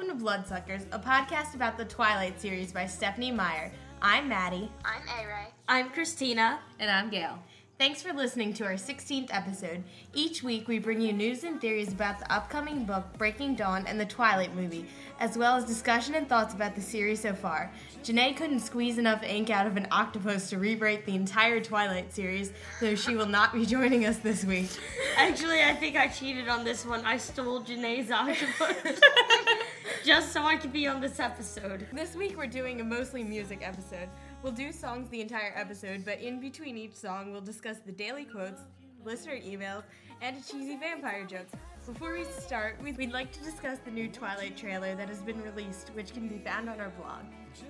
Hi, welcome to Bloodsuckers, a podcast about the Twilight series by Stephenie Meyer. I'm Maddie. I'm A Ray. I'm Christina. And I'm Gail. Thanks for listening to our 16th episode. Each week, we bring you news and theories about the upcoming book, Breaking Dawn, and the Twilight movie, as well as discussion and thoughts about the series so far. Janae couldn't squeeze enough ink out of an octopus to rewrite the entire Twilight series, though she will not be joining us this week. Actually, I think I cheated on this one. I stole Janae's octopus just so I could be on this episode. This week, we're doing a mostly music episode. We'll do songs the entire episode, but in between each song, we'll discuss the daily quotes, listener emails, and cheesy vampire jokes. Before we start, we'd like to discuss the new Twilight trailer that has been released, which can be found on our blog.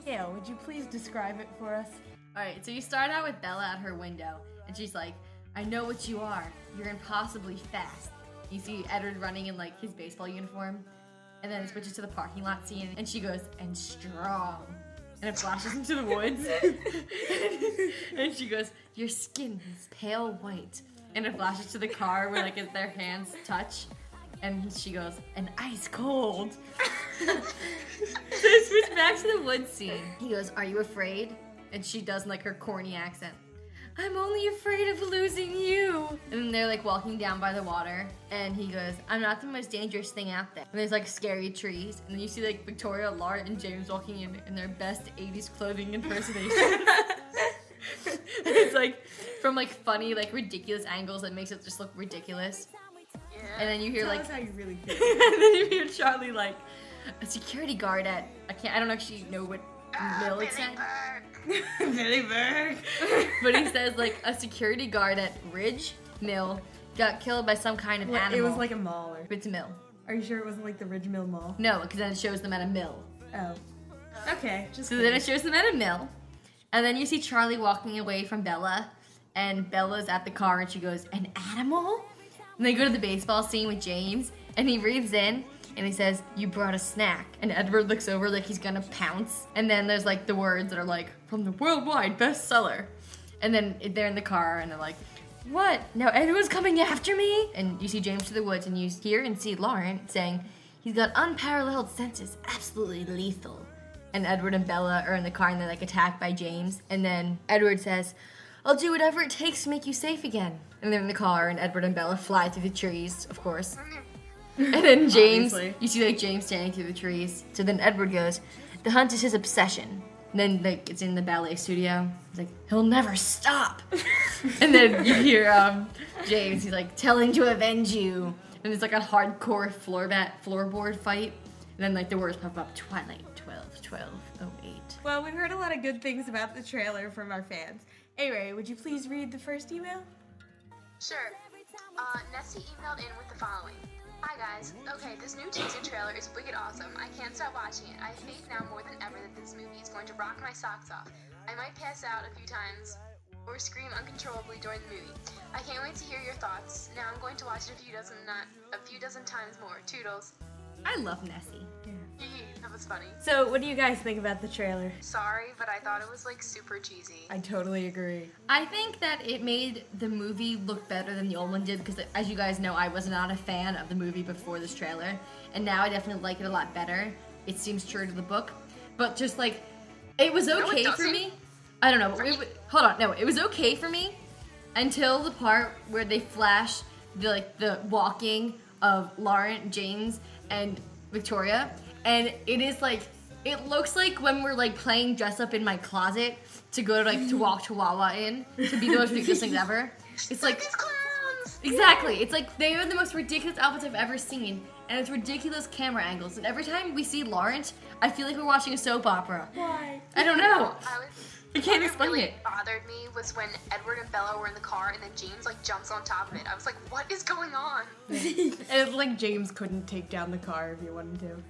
Gail, would you please describe it for us? Alright, so you start out with Bella at her window, and she's like, I know what you are. You're impossibly fast. You see Edward running in like his baseball uniform, and then it switches to the parking lot scene, and she goes, and strong. And it flashes into the woods. and she goes, Your skin is pale white. And it flashes to the car where like their hands touch. And she goes, and ice cold. so it switch back to the woods scene. He goes, Are you afraid? And she does like her corny accent. I'm only afraid of losing you. And they're like walking down by the water, and he goes, I'm not the most dangerous thing out there. And there's like scary trees, and then you see like Victoria, Laurent, and James walking in in their best 80s clothing impersonation. it's like from like funny, like ridiculous angles that makes it just look ridiculous. Yeah. And then you hear Tell like, us how you really feel. and then you hear Charlie like, a security guard at I can't I don't actually know what ah, mill it's at. Billy Burke. But he says like a security guard at Ridge Mill got killed by some kind of animal. It was like a mall. Or, it's a mill. are you sure it wasn't like the Ridge Mill Mall? No, because then it shows them at a mill. Oh. Okay, just So then it shows them at a mill, and then you see Charlie walking away from Bella, and Bella's at the car, and she goes, "An animal?" And they go to the baseball scene with James, and he breathes in, and he says, "You brought a snack." And Edward looks over like he's gonna pounce, and then there's like the words that are like from the worldwide bestseller, and then they're in the car, and they're like. What? Now Edward's coming after me? And you see James to the woods, and you hear and see Laurent saying, He's got unparalleled senses, absolutely lethal and Edward and Bella are in the car and they're like attacked by James. And then Edward says, I'll do whatever it takes to make you safe again. And they're in the car and Edward and Bella fly through the trees, of course. And then James, Obviously. you see like James standing through the trees. So then Edward goes, The hunt is his obsession. And then like it's in the ballet studio. He's like, he'll never stop. and then you hear um, James, he's like, telling to avenge you. And it's like a hardcore floor bat floorboard fight. And then like the words pop up, Twilight 12, 12, 08. Well, we've heard a lot of good things about the trailer from our fans. Anyway, would you please read the first email? Sure. Uh, Nessie emailed in with the following. Hi guys. Okay, this new teaser trailer is wicked awesome. I can't stop watching it. I faith now more than ever that this movie is going to rock my socks off. I might pass out a few times or scream uncontrollably during the movie. I can't wait to hear your thoughts. Now I'm going to watch it a few dozen not a few dozen times more. Toodles. I love Nessie. Hee hee, that was funny. So, what do you guys think about the trailer? Sorry, but I thought it was like super cheesy. I totally agree. I think that it made the movie look better than the old one did because, as you guys know, I was not a fan of the movie before this trailer, and now I definitely like it a lot better. It seems true to the book, but just like it was okay for doesn't. me. I don't know. For it me- hold on, no, it was okay for me until the part where they flash the like the walking of Laurent, James, and Victoria, and it is like it looks like when we're like playing dress up in my closet to go to like to walk Chihuahua in to be the most ridiculous things ever. It's like clowns. exactly. It's like they are the most ridiculous outfits I've ever seen, and it's ridiculous camera angles. And every time we see Lawrence, I feel like we're watching a soap opera. Why? I don't know. I was. I can't what explain really it. bothered me was when Edward and Bella were in the car and then James like jumps on top of it. I was like, what is going on? And it's like James couldn't take down the car if he wanted to.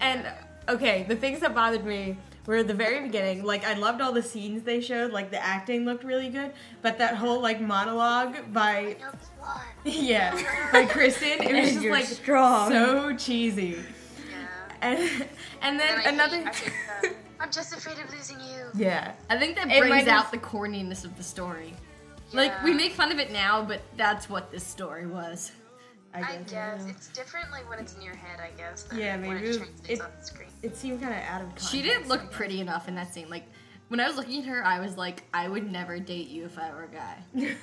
And okay, the things that bothered me were at the very beginning. Like I loved all the scenes they showed. Like the acting looked really good, but that whole like monologue by No, you are. yeah by Kristen, it was And just like strong. so cheesy. Yeah. And and then And I another hate- I hate the, I'm just afraid of losing you. yeah. I think that It brings might out have- the corniness of the story. Like we make fun of it now, but that's what this story was. I I guess. I guess don't it's different like when it's in your head. I guess. Than Yeah, when maybe it it- it- on the screen. It seemed kind of out of context. She didn't look pretty enough in that scene. Like when I was looking at her, I was like, I would never date you if I were a guy.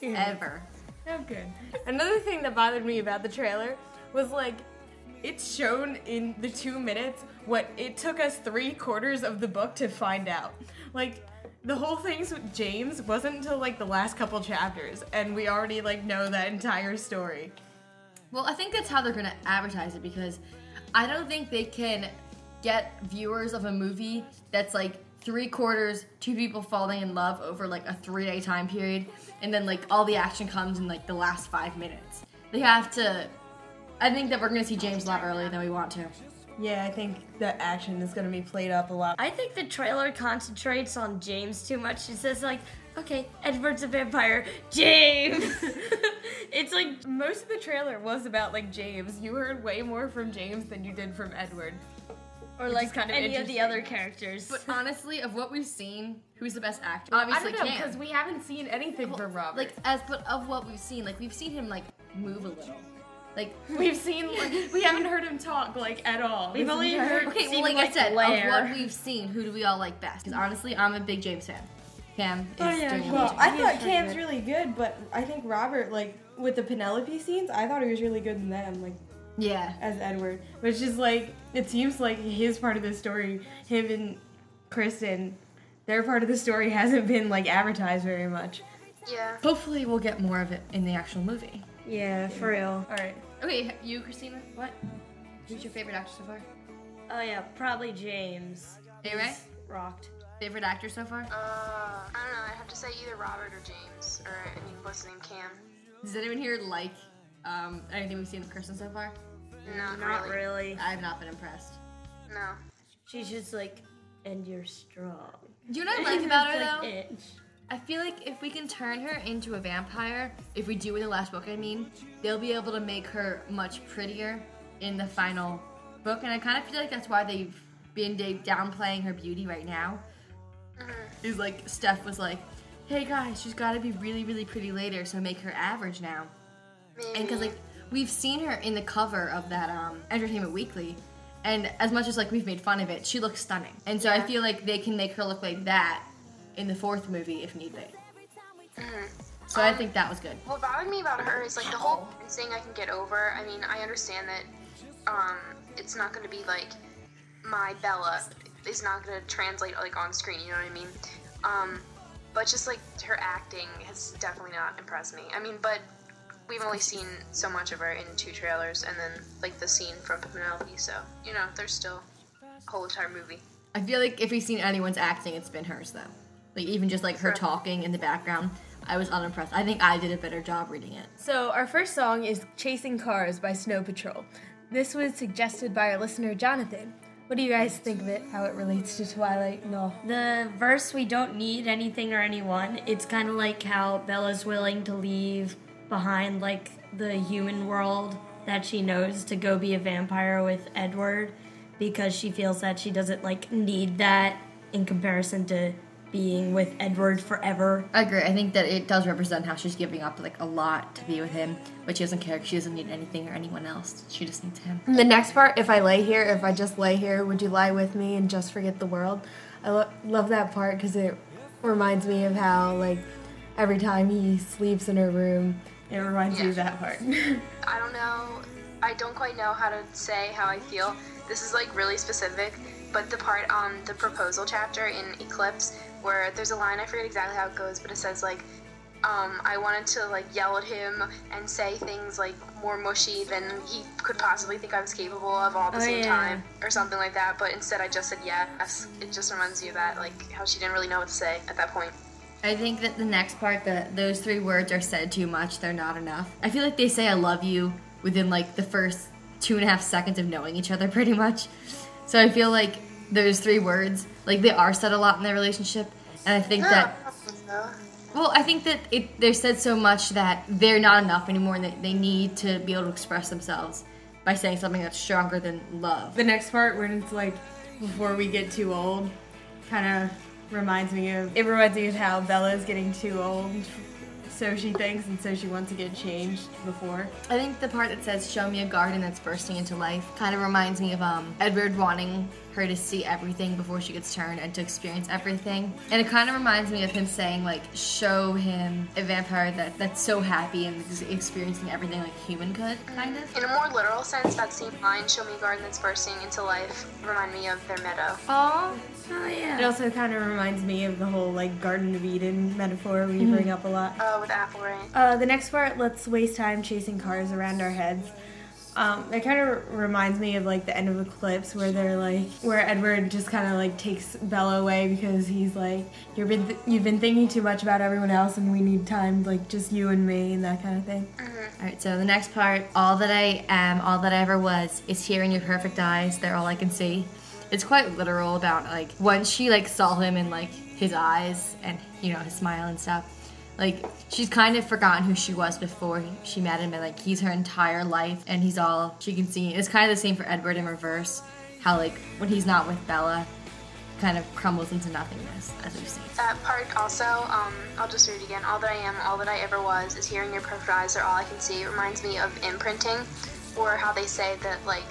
Yeah. Ever. Oh, good. Another thing that bothered me about the trailer was like, it's shown in the two minutes what it took us three quarters of the book to find out. Like, the whole thing with James wasn't until like the last couple chapters, and we already like know that entire story. Well, I think that's how they're gonna advertise it because I don't think they can get viewers of a movie that's like three quarters, two people falling in love over like a three day time period, and then like all the action comes in like the last five minutes. They have to. I think that we're gonna see James a lot earlier than we want to. Yeah, I think the action is gonna be played up a lot. I think the trailer concentrates on James too much. It says like, okay, Edward's a vampire. James. it's like Most of the trailer was about like James. You heard way more from James than you did from Edward. or like kind of any of the other characters. But honestly, of what we've seen, who's the best actor? I Obviously, don't know Cam. because we haven't seen anything from Robert. like as but of what we've seen, like we've seen him like move a little. Like We've seen, like, we haven't heard him talk like at all. We've only heard- Okay, well, like, like I said, Blair. of what we've seen, who do we all like best? Because honestly, I'm a big James fan. Cam oh, is Oh, yeah, doing Well. I He thought Cam's good. really good, but I think Robert, like, with the Penelope scenes, I thought he was really good in them, like, yeah. as Edward. Which is like, it seems like his part of the story, him and Kristen, their part of the story hasn't been, like, advertised very much. Yeah. Hopefully, we'll get more of it in the actual movie. yeah, for real. Alright. Okay, you, Christina. What? Who's your favorite actor so far? Oh yeah, probably James. Hey, Ray? Rocked. Favorite actor so far? Uh, I don't know. I have to say either Robert or James, or I mean, what's his name, Cam? Does anyone here like um, anything we've seen of Kristen so far? Not, Not really. really. I have not been impressed. No. She's just like, and you're strong. Do you know what I like about her It's though? like it. I feel like if we can turn her into a vampire, if we do in the last book, I mean, they'll be able to make her much prettier in the final book, and I kind of feel like that's why they've been downplaying her beauty right now. Is like Steph was like, "Hey guys, she's got to be really, really pretty later, so make her average now." And because like we've seen her in the cover of that um, Entertainment Weekly, and as much as like we've made fun of it, she looks stunning. And so I feel like they can make her look like that in the fourth movie if need be. Mhm. So I think that was good. What bothered me about her is like the whole thing I can get over. I mean, I understand that um, it's not going to be like my Bella is not going to translate like on screen. You know what I mean? Um, but just like her acting has definitely not impressed me. I mean, but we've only seen so much of her in two trailers, and then like the scene from Penelope. So you know, there's still a whole entire movie. I feel like if we've seen anyone's acting, it's been hers though. Like even just like her Sure. talking in the background, I was unimpressed. I think I did a better job reading it. So, our first song is Chasing Cars by Snow Patrol. This was suggested by our listener, Jonathan. What do you guys think of it? How it relates to Twilight? No. The verse, we don't need anything or anyone. It's kind of like how Bella's willing to leave behind like the human world that she knows to go be a vampire with Edward because she feels that she doesn't like need that in comparison to being with Edward forever. I agree. I think that it does represent how she's giving up like a lot to be with him, but she doesn't care. She doesn't need anything or anyone else. She just needs him. The next part, if I lay here, if I just lay here, would you lie with me and just forget the world? I lo- love that part because it reminds me of how, like, every time he sleeps in her room, it reminds me of that part. I don't know. I don't quite know how to say how I feel. This is like really specific, but the part on the proposal chapter in Eclipse where there's a line I forget exactly how it goes, but it says like, um, I wanted to like yell at him and say things like more mushy than he could possibly think I was capable of all at the Oh, same yeah. time, or something like that. But instead, I just said yes. It just reminds you of that, like how she didn't really know what to say at that point. I think that the next part, that those three words are said too much. They're not enough. I feel like they say "I love you" within like the first two and a half seconds of knowing each other, pretty much. So I feel like those three words, like they are said a lot in their relationship, and I think that Well, I think that it, they're said so much that they're not enough anymore, and that they need to be able to express themselves by saying something that's stronger than love. the next part, when it's like, before we get too old, kind of reminds me of. It reminds me of how Bella is getting too old so she thinks, and so she wants to get changed before. I think the part that says "Show me a garden that's bursting into life" kind of reminds me of um, Edward wanting her to see everything before she gets turned and to experience everything. And it kind of reminds me of him saying like, "Show him a vampire that that's so happy and is experiencing everything like a human could," kind of. In a more literal sense, that same line, "Show me a garden that's bursting into life," remind me of their meadow. Oh, oh It also kind of reminds me of the whole like Garden of Eden metaphor we bring up a lot. Uh, with apple rain. Uh, the next part, let's waste time chasing cars around our heads. Um, it kind of reminds me of like the end of Eclipse, where they're like, where Edward just kind of like takes Bella away because he's like, you've been th- you've been thinking too much about everyone else, and we need time, like just you and me, and that kind of thing. All right, so the next part, all that I am, all that I ever was, is here in your perfect eyes. They're all I can see. It's quite literal about like once she like saw him in like his eyes and you know his smile and stuff. Like she's kind of forgotten who she was before she met him, and like he's her entire life, and he's all she can see. It's kind of the same for Edward in reverse. How like when he's not with Bella, kind of crumbles into nothingness, as we've seen. That part also, um, I'll just read again. All that I am, all that I ever was, is here in your perfect eyes. They're all I can see. It reminds me of imprinting, or how they say that like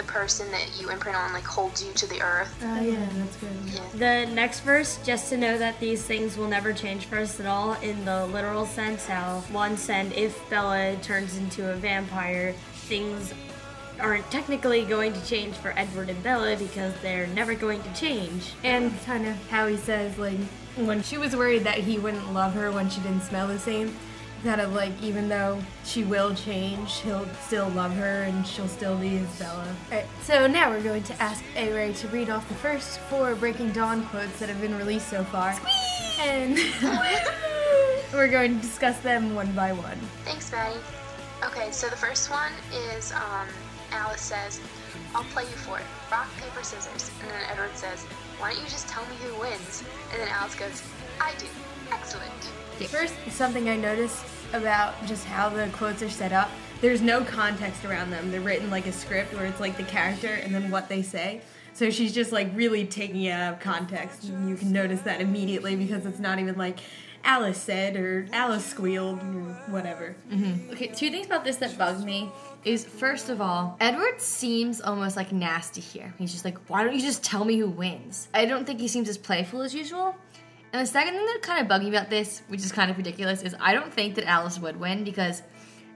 the person that you imprint on like holds you to the earth. Oh yeah, that's good. Yeah. The next verse, just to know that these things will never change for us at all, in the literal sense, how one said if Bella turns into a vampire, things aren't technically going to change for Edward and Bella because they're never going to change. And kind of how he says like when she was worried that he wouldn't love her when she didn't smell the same. Kind of like even though she will change, he'll still love her and she'll still be his Bella. Alright, so now we're going to ask A Ray to read off the first four Breaking Dawn quotes that have been released so far. And we're going to discuss them one by one. Thanks, Maddie. Okay, so the first one is um, Alice says, I'll play you for it. Rock, paper, scissors. And then Edward says, Why don't you just tell me who wins? And then Alice goes, I do. Excellent. First, something I noticed about just how the quotes are set up, there's no context around them. They're written like a script where it's like the character and then what they say. So she's just like really taking it out of context. You can notice that immediately because it's not even like Alice said or Alice squealed or whatever. Mm-hmm. Okay, two things about this that bugged me is first of all, Edward seems almost like nasty here. He's just like, why don't you just tell me who wins? I don't think he seems as playful as usual. And the second thing that kind of bugged me about this, which is kind of ridiculous, is I don't think that Alice would win because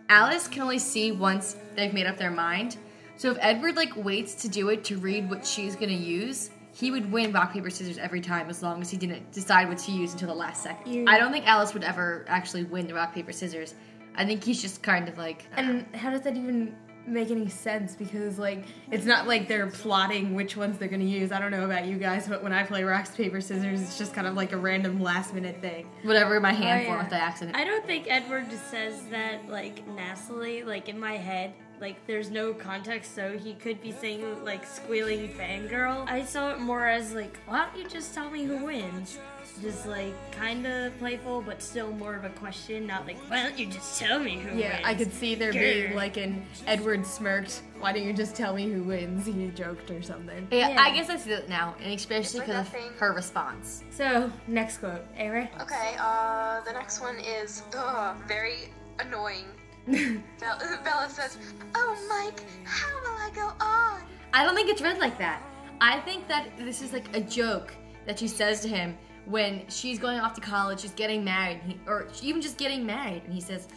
Alice can only see once they've made up their mind. So if Edward like waits to do it to read what she's gonna use, he would win rock paper scissors every time as long as he didn't decide what to use until the last second. You- I don't think Alice would ever actually win the rock paper scissors. I think he's just kind of like And how does that even make any sense? Because like it's not like they're plotting which ones they're gonna use. I don't know about you guys, but when I play rocks, paper, scissors, it's just kind of like a random last minute thing. whatever my oh, hand Oh, for yeah. with the accident. I don't think Edward says that like nastily, like in my head. Like there's no context, so he could be saying like squealing fangirl. I saw it more as like, why don't you just tell me who wins? Just like kind of playful, but still more of a question, not like, why don't you just tell me who Yeah, wins? Yeah, I could see there being like an Edward smirked. Why don't you just tell me who wins? He joked or something. yeah, Yeah. I guess I see that now, and especially because of her response. So next quote, A Okay, uh, the next one is ugh, very annoying. Bella, Bella says, Oh, Mike, how will I go on? I don't think it's read like that. I think that this is like a joke that she says to him when she's going off to college, she's getting married, he, or even just getting married, and he says,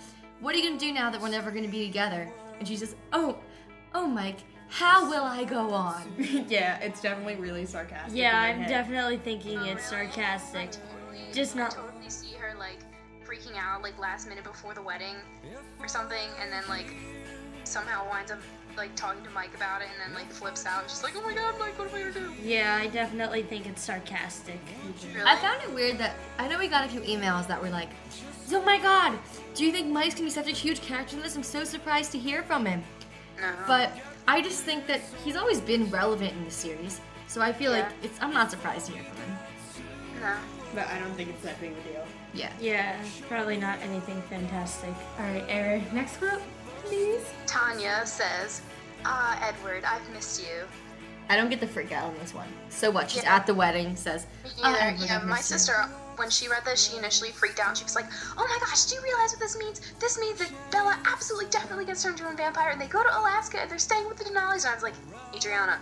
"What are you gonna do now that we're never gonna be together?" And she says, "Oh, oh, Mike, how will I go on?" yeah, it's definitely really sarcastic. Yeah, I'm head. definitely thinking Oh, it's really? sarcastic. I totally, Just I not- totally see her like freaking out like last minute before the wedding or something, and then like somehow winds up like talking to Mike about it, and then like flips out. She's like, "Oh my God, Mike, what am I gonna do?" Yeah, I definitely think it's sarcastic. Really? I found it weird that I know we got a few emails that were like, "Oh my God, do you think Mike's gonna be such a huge character in this? I'm so surprised to hear from him." no. But I just think that he's always been relevant in the series, so I feel like it's. I'm not surprised to hear from him. no. But I don't think it's that big of a deal. Yeah. Yeah, probably not anything fantastic. All right, A Ray. Next quote, please. Tanya says, "Ah, Edward, I've missed you." I don't get the freak out on this one. So what? She's Yeah. at the wedding, says, Me "Ah, neither. Edward, yeah, my missed you." sister when she read this, she initially freaked out. She was like, "Oh my gosh, do you realize what this means? This means that Bella absolutely, definitely gets turned into a vampire, and they go to Alaska and they're staying with the Denali's." And I was like, Adriana,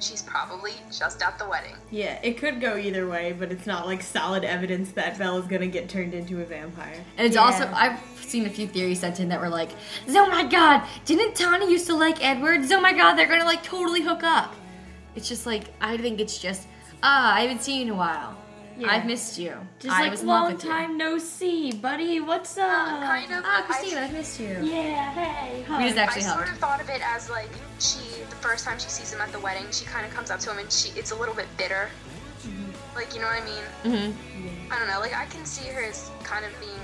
she's probably just at the wedding. Yeah, it could go either way, but it's not like solid evidence that Belle is gonna get turned into a vampire. And it's Yeah. also I've seen a few theories sent in that were like, "Oh my god, didn't Tanya used to like Edward? Oh my god, they're gonna like totally hook up." It's just like I think it's just ah, I haven't seen you in a while. Yeah. I've missed you. Just I like was long with you." time no see, buddy. What's up? Uh, kind of. Ah, but I- Christine, I've missed you. Yeah, hey. We just hi. I actually sort helped. of thought of it as like she, the first time she sees him at the wedding, she kind of comes up to him and she, it's a little bit bitter. Like, you know what I mean? Mm-hmm. I don't know. Like, I can see her as kind of being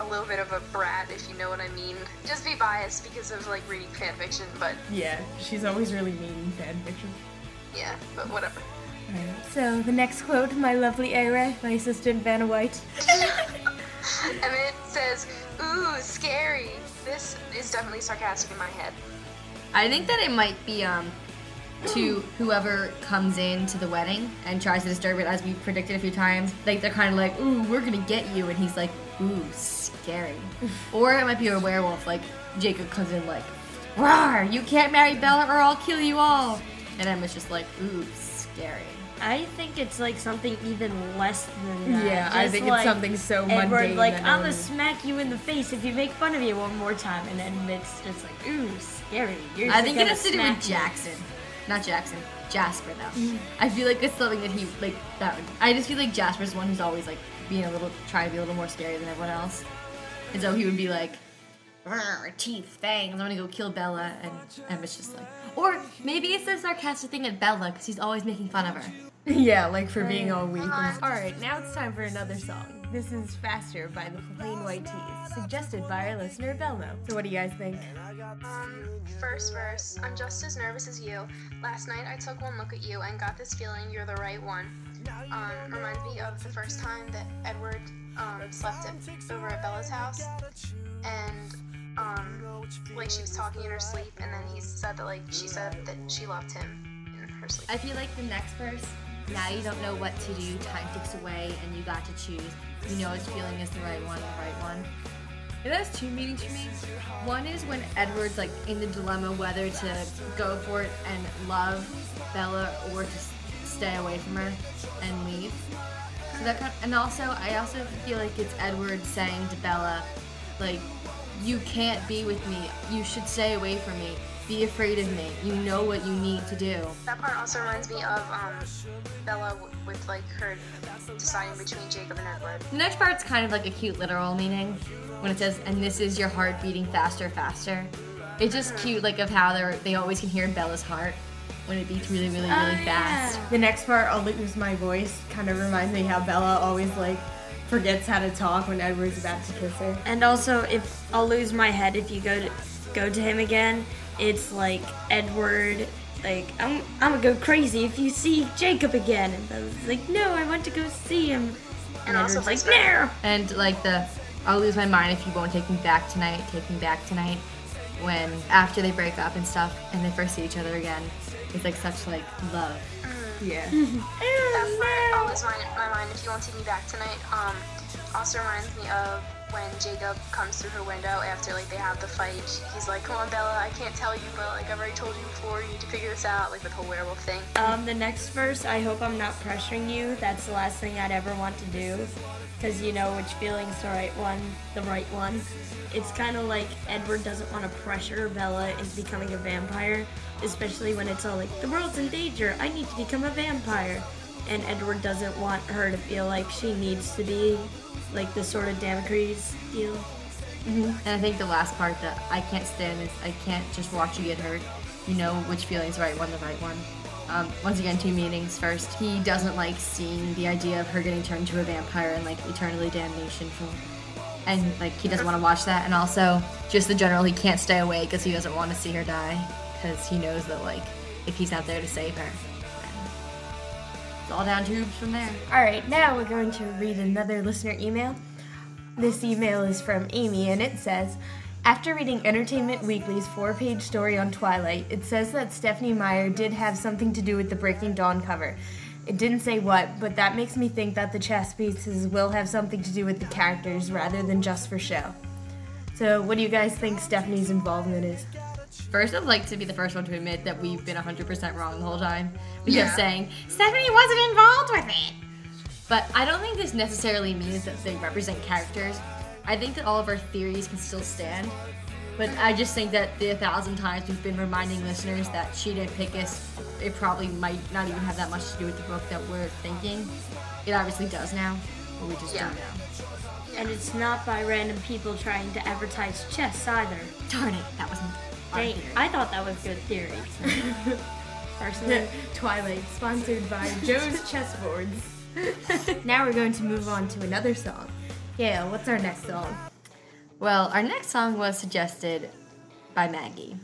a little bit of a brat, if you know what I mean. Just be biased because of like reading fan fiction, but Yeah, she's always really mean in fan fiction. yeah, but whatever. So the next quote, my lovely Era, my assistant Vanna White. And then it says, "Ooh, scary." This is definitely sarcastic in my head. I think that it might be um to whoever comes in to the wedding and tries to disturb it, as we predicted a few times. Like they're kind of like, "Ooh, we're gonna get you," and he's like, "Ooh, scary." or it might be a werewolf, like Jacob comes in like, "Rawr! You can't marry Bella, or I'll kill you all." And Emmett's just like, "Ooh, scary." I think it's like something even less than that. Yeah, I think like it's something so Edward, mundane. like, that no I'm gonna smack you in the face if you make fun of me one more time, and then it's just like, ooh, scary. You're I think it has to do smack with me. Jackson, not Jackson. Jasper though. Mm. I feel like it's something that he like that. Would, I just feel like Jasper's the one who's always like being a little trying to be a little more scary than everyone else, and so he would be like, "Rrr, teeth, fangs. I'm gonna go kill Bella, and Emmett's just like, or maybe it's a sarcastic thing at Bella because he's always making fun of her. Yeah, like for being all weak. Uh, All right, now it's time for another song. This is Faster by the Plain White T's, suggested by our listener Belmo. So what do you guys think? Um, first verse. I'm just as nervous as you. Last night I took one look at you and got this feeling you're the right one. Um, reminds me of the first time that Edward um, slept at, over at Bella's house, and um, like she was talking in her sleep, and then he said that like she said that she loved him in her sleep. I feel like the next verse. Now you don't know what to do. Time ticks away, and you got to choose. You know which feeling is the right one. The right one. It has two meanings for me. One is when Edward's like in the dilemma whether to go for it and love Bella or s- stay away from her and leave. So that kind of, and also I also feel like it's Edward saying to Bella, like, you can't be with me. You should stay away from me. Be afraid of me. You know what you need to do. That part also reminds me of um, Bella w- with like her deciding between Jacob and Edward. The next part's kind of like a cute literal meaning when it says, "And this is your heart beating faster, faster." It's just cute, like of how they they always can hear Bella's heart when it beats really, really, really Oh, fast. The next part, I'll lose my voice, kind of reminds me how Bella always like forgets how to talk when Edward's about to kiss her. And also, if I'll lose my head if you go to go to him again, it's like Edward. Like I'm, I'm gonna go crazy if you see Jacob again. And I was like, no, I want to go see him. And, And also Edward's like, vice no. And like the, I'll lose my mind if you won't take me back tonight. Take me back tonight. When after they break up and stuff, and they first see each other again, it's like such like love. Yeah. That part always mind, my mind if you won't take me back tonight. Um, also reminds me of when Jacob comes through her window after like they have the fight. He's like, "Come on, Bella, I can't tell you, but like I've already told you before. You need to figure this out." Like the whole werewolf thing. Um, the next verse, I hope I'm not pressuring you. That's the last thing I'd ever want to do. Because you know which feeling's the right one, the right one. It's kind of like Edward doesn't want to pressure Bella into becoming a vampire, especially when it's all like, the world's in danger, I need to become a vampire. And Edward doesn't want her to feel like she needs to be like the sword of Damocles deal. And I think the last part that I can't stand is I can't just watch you get hurt. You know which feeling's right one, the right one. Um, once again, two meanings. First, he doesn't like seeing the idea of her getting turned to a vampire and like eternally damnation for, and like he doesn't want to watch that. And also, just the general, he can't stay away because he doesn't want to see her die because he knows that like if he's not there to save her, it's all down tubes from there. All right, now we're going to read another listener email. This email is from Amy, and it says After reading Entertainment Weekly's four page story on Twilight, it says that Stephenie Meyer did have something to do with the Breaking Dawn cover. It didn't say what, but that makes me think that the chess pieces will have something to do with the characters rather than just for show. So, what do you guys think Stephenie's involvement is? First, I'd like to be the first one to admit that we've been 100% wrong the whole time. We Yeah. kept saying, Stephanie wasn't involved with it. But I don't think this necessarily means that they represent characters. I think that all of our theories can still stand. But I just think that the thousand times we've been reminding listeners that she didn't pick us, it probably might not even have that much to do with the book that we're thinking. It obviously does now, but we just Yeah. don't know. And it's not by random people trying to advertise chess either. Darn it, that was our Theory. I thought that was good theory. Personally. Twilight, sponsored by Joe's Chessboards. now we're going to move on to another song. Yeah, what's our next song? Well, our next song was suggested by Maggie,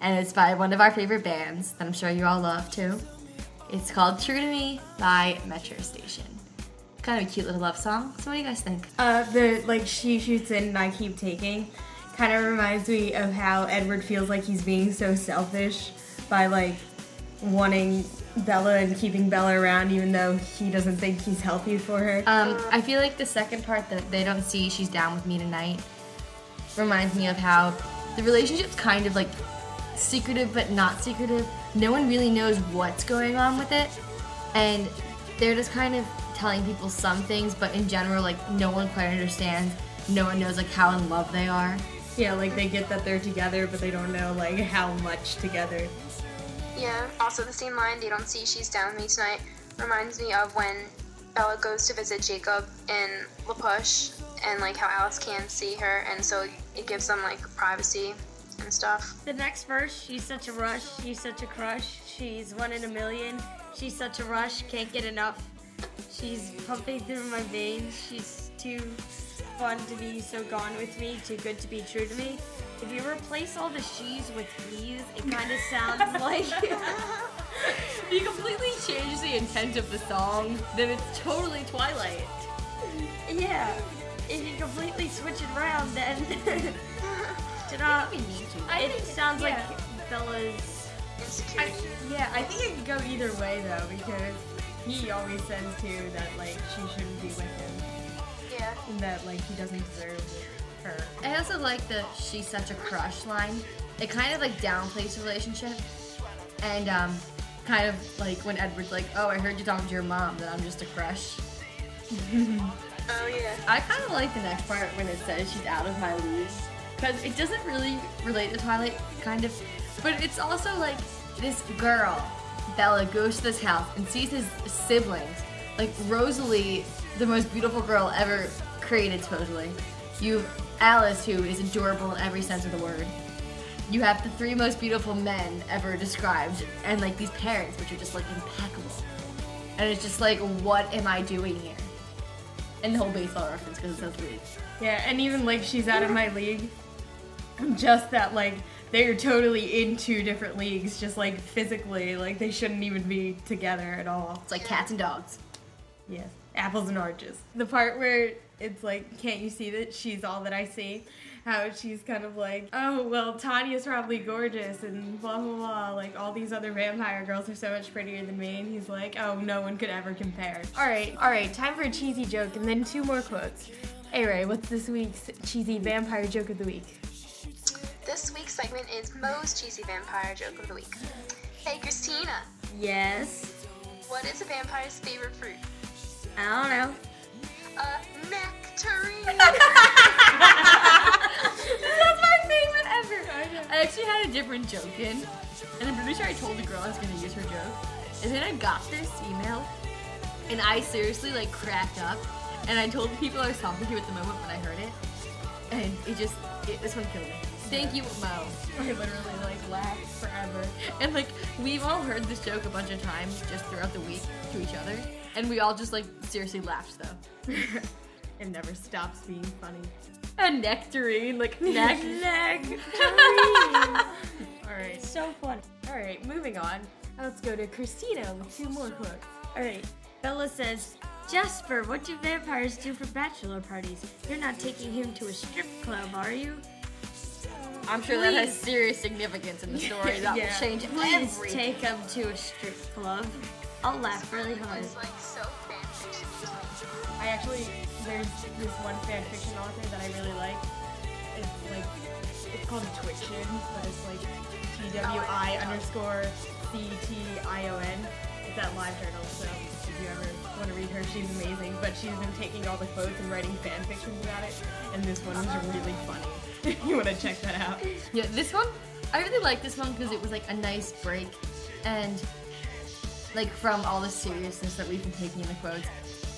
and it's by one of our favorite bands that I'm sure you all love too. It's called True to Me by Metro Station. Kind of a cute little love song. So, what do you guys think? Uh, the like she shoots in and I keep taking, kind of reminds me of how Edward feels like he's being so selfish by like wanting Bella and keeping Bella around even though he doesn't think he's healthy for her. Um, I feel like the second part that they don't see she's down with me tonight reminds me of how the relationship's kind of like secretive but not secretive. No one really knows what's going on with it, and they're just kind of telling people some things, but in general, like no one quite understands. No one knows like how in love they are. Yeah, like they get that they're together, but they don't know like how much together. Yeah. Also, the same line, they don't see she's down with me tonight, reminds me of when Bella goes to visit Jacob in La Push, and like how Alice can't see her, and so it gives them like privacy and stuff. The next verse, she's such a rush, she's such a crush, she's one in a million, she's such a rush, can't get enough. She's pumping through my veins, she's too fun to be so gone with me, too good to be true to me. If you replace all the she's with he's, it kind of sounds like. If you completely change the intent of the song, then it's totally Twilight. yeah. If you completely switch it around, then. Ta-da. It sounds like Bella's. Insecurity. Yeah, I think it could go either way though because he always says too that like she shouldn't be with him yeah. and that like he doesn't deserve her. I also like the she's such a crush line. It kind of like downplays the relationship. And um kind of like when Edward's like, Oh, I heard you talking to your mom that I'm just a crush. Oh yeah. I kinda like the next part when it says she's out of my league. Because it doesn't really relate to Twilight, kind of. But it's also like this girl, Bella, goes to this house and sees his siblings. Like Rosalie, the most beautiful girl ever created, supposedly. You have Alice, who is adorable in every sense of the word. You have the three most beautiful men ever described, and like these parents, which are just like impeccable. And it's just like, what am I doing here? And the whole baseball reference because it says league. Yeah, and even like she's out of my league. Just that like they're totally in two different leagues, just like physically, like they shouldn't even be together at all. It's like cats and dogs. Yes, apples and oranges. The part where it's like, can't you see that she's all that I see? How she's kind of like, oh well, Tanya's probably gorgeous and blah blah blah. Like all these other vampire girls are so much prettier than me, and he's like, oh, no one could ever compare. All right, all right, time for a cheesy joke, and then two more quotes. Hey Ray, what's this week's cheesy vampire joke of the week? This week's segment is Mo's cheesy vampire joke of the week. Hey Christina, Yes. what is a vampire's favorite fruit? I don't know. A nectarine. That's my favorite ever. I actually had a different joke in, and I'm pretty sure I told the girl I was gonna use her joke. And then I got this email, and I seriously like cracked up, and I told the people I was talking to at the moment when I heard it, and it just it, this one killed me. Thank you, Mo. I literally like laughed forever. And like we've all heard this joke a bunch of times just throughout the week to each other, and we all just like seriously laughed though. It never stops being funny. A nectarine, like neck. Nectarine. all right. So funny. All right, moving on. Let's go to Christina with two more quotes. Alright. Bella says, Jasper, what do vampires do for bachelor parties? You're not taking him to a strip club, are you? I'm sure that has serious significance in the story that Yeah. will change Please everything. take him to a strip club. I'll laugh really hard. was like so fanfiction. I actually there's this one fan fiction author that I really like. It's like it's called Twiction, but it's like T W I underscore C T I O N. It's at Live Journal, so if you ever want to read her, she's amazing. But she's been taking all the quotes and writing fan fictions about it, and this one was really funny. you want to check that out? Yeah, this one, I really like this one because it was like a nice break and like from all the seriousness that we've been taking in the quotes.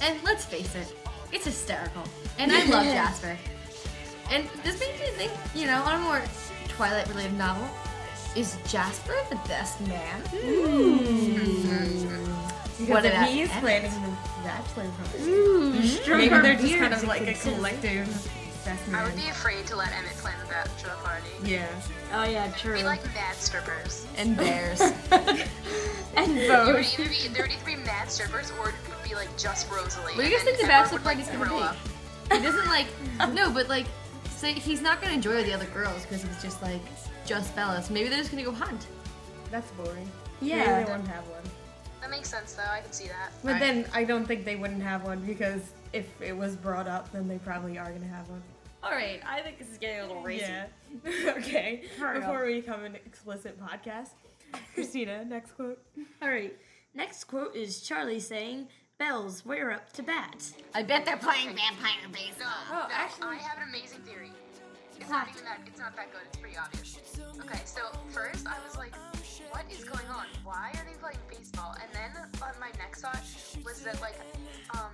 And let's face it, it's hysterical. And I love Jasper. And this makes me think, you know, on a more Twilight related novel, is Jasper the best man? Hmm. Because What if he's Emmett? planning the bachelor party, maybe they're just kind of like a collective best I would be afraid to let Emmett plan the bachelor party. Yeah. Oh yeah, true. Be like mad strippers. And bears. and both. It would either be there would either be mad strippers or it would be like just Rosalie. What do you guys think the then everyone bachelor would, like, gonna be? up. He doesn't like, no, but like, say he's not gonna enjoy the other girls because it's just like, just Bella. So maybe they're just gonna go hunt. That's boring. Yeah. Maybe they won't have one. That makes sense though. I can see that. But Right. then I don't think they wouldn't have one because if it was brought up, then they probably are gonna have one. All right, I think this is getting a little racy. Yeah. okay. Hurry Before we become an explicit podcast, Christina, next quote. All right. Next quote is Charlie saying, "Bells, we're up to bat." I bet they're playing vampire baseball. Oh, no, actually- I have an amazing theory. It's not even that. It's not that good. It's pretty obvious. Okay, so first I was like, what is going on? Why are they playing baseball? And then on my next thought was that like, um,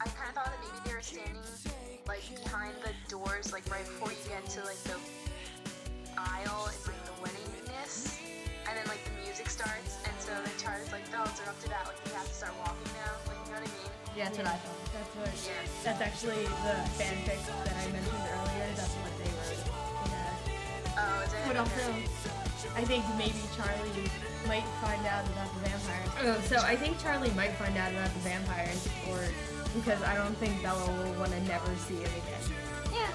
I kind of thought that maybe they were standing like behind the doors, like right before you get to like the aisle and like the weddingness, and then like the music starts, and so then Charlie's like, bells are up to that. Like we have to start walking now. Like you know what I mean? Yeah, that's what I thought. That's what. Yeah. That's actually the fanfic that I mentioned earlier. That's what they were. Yeah. Oh, is it? But Okay. also, I think maybe Charlie might find out about the vampires. Oh, so I think Charlie might find out about the vampires, or because I don't think Bella will want to never see him again. Yeah.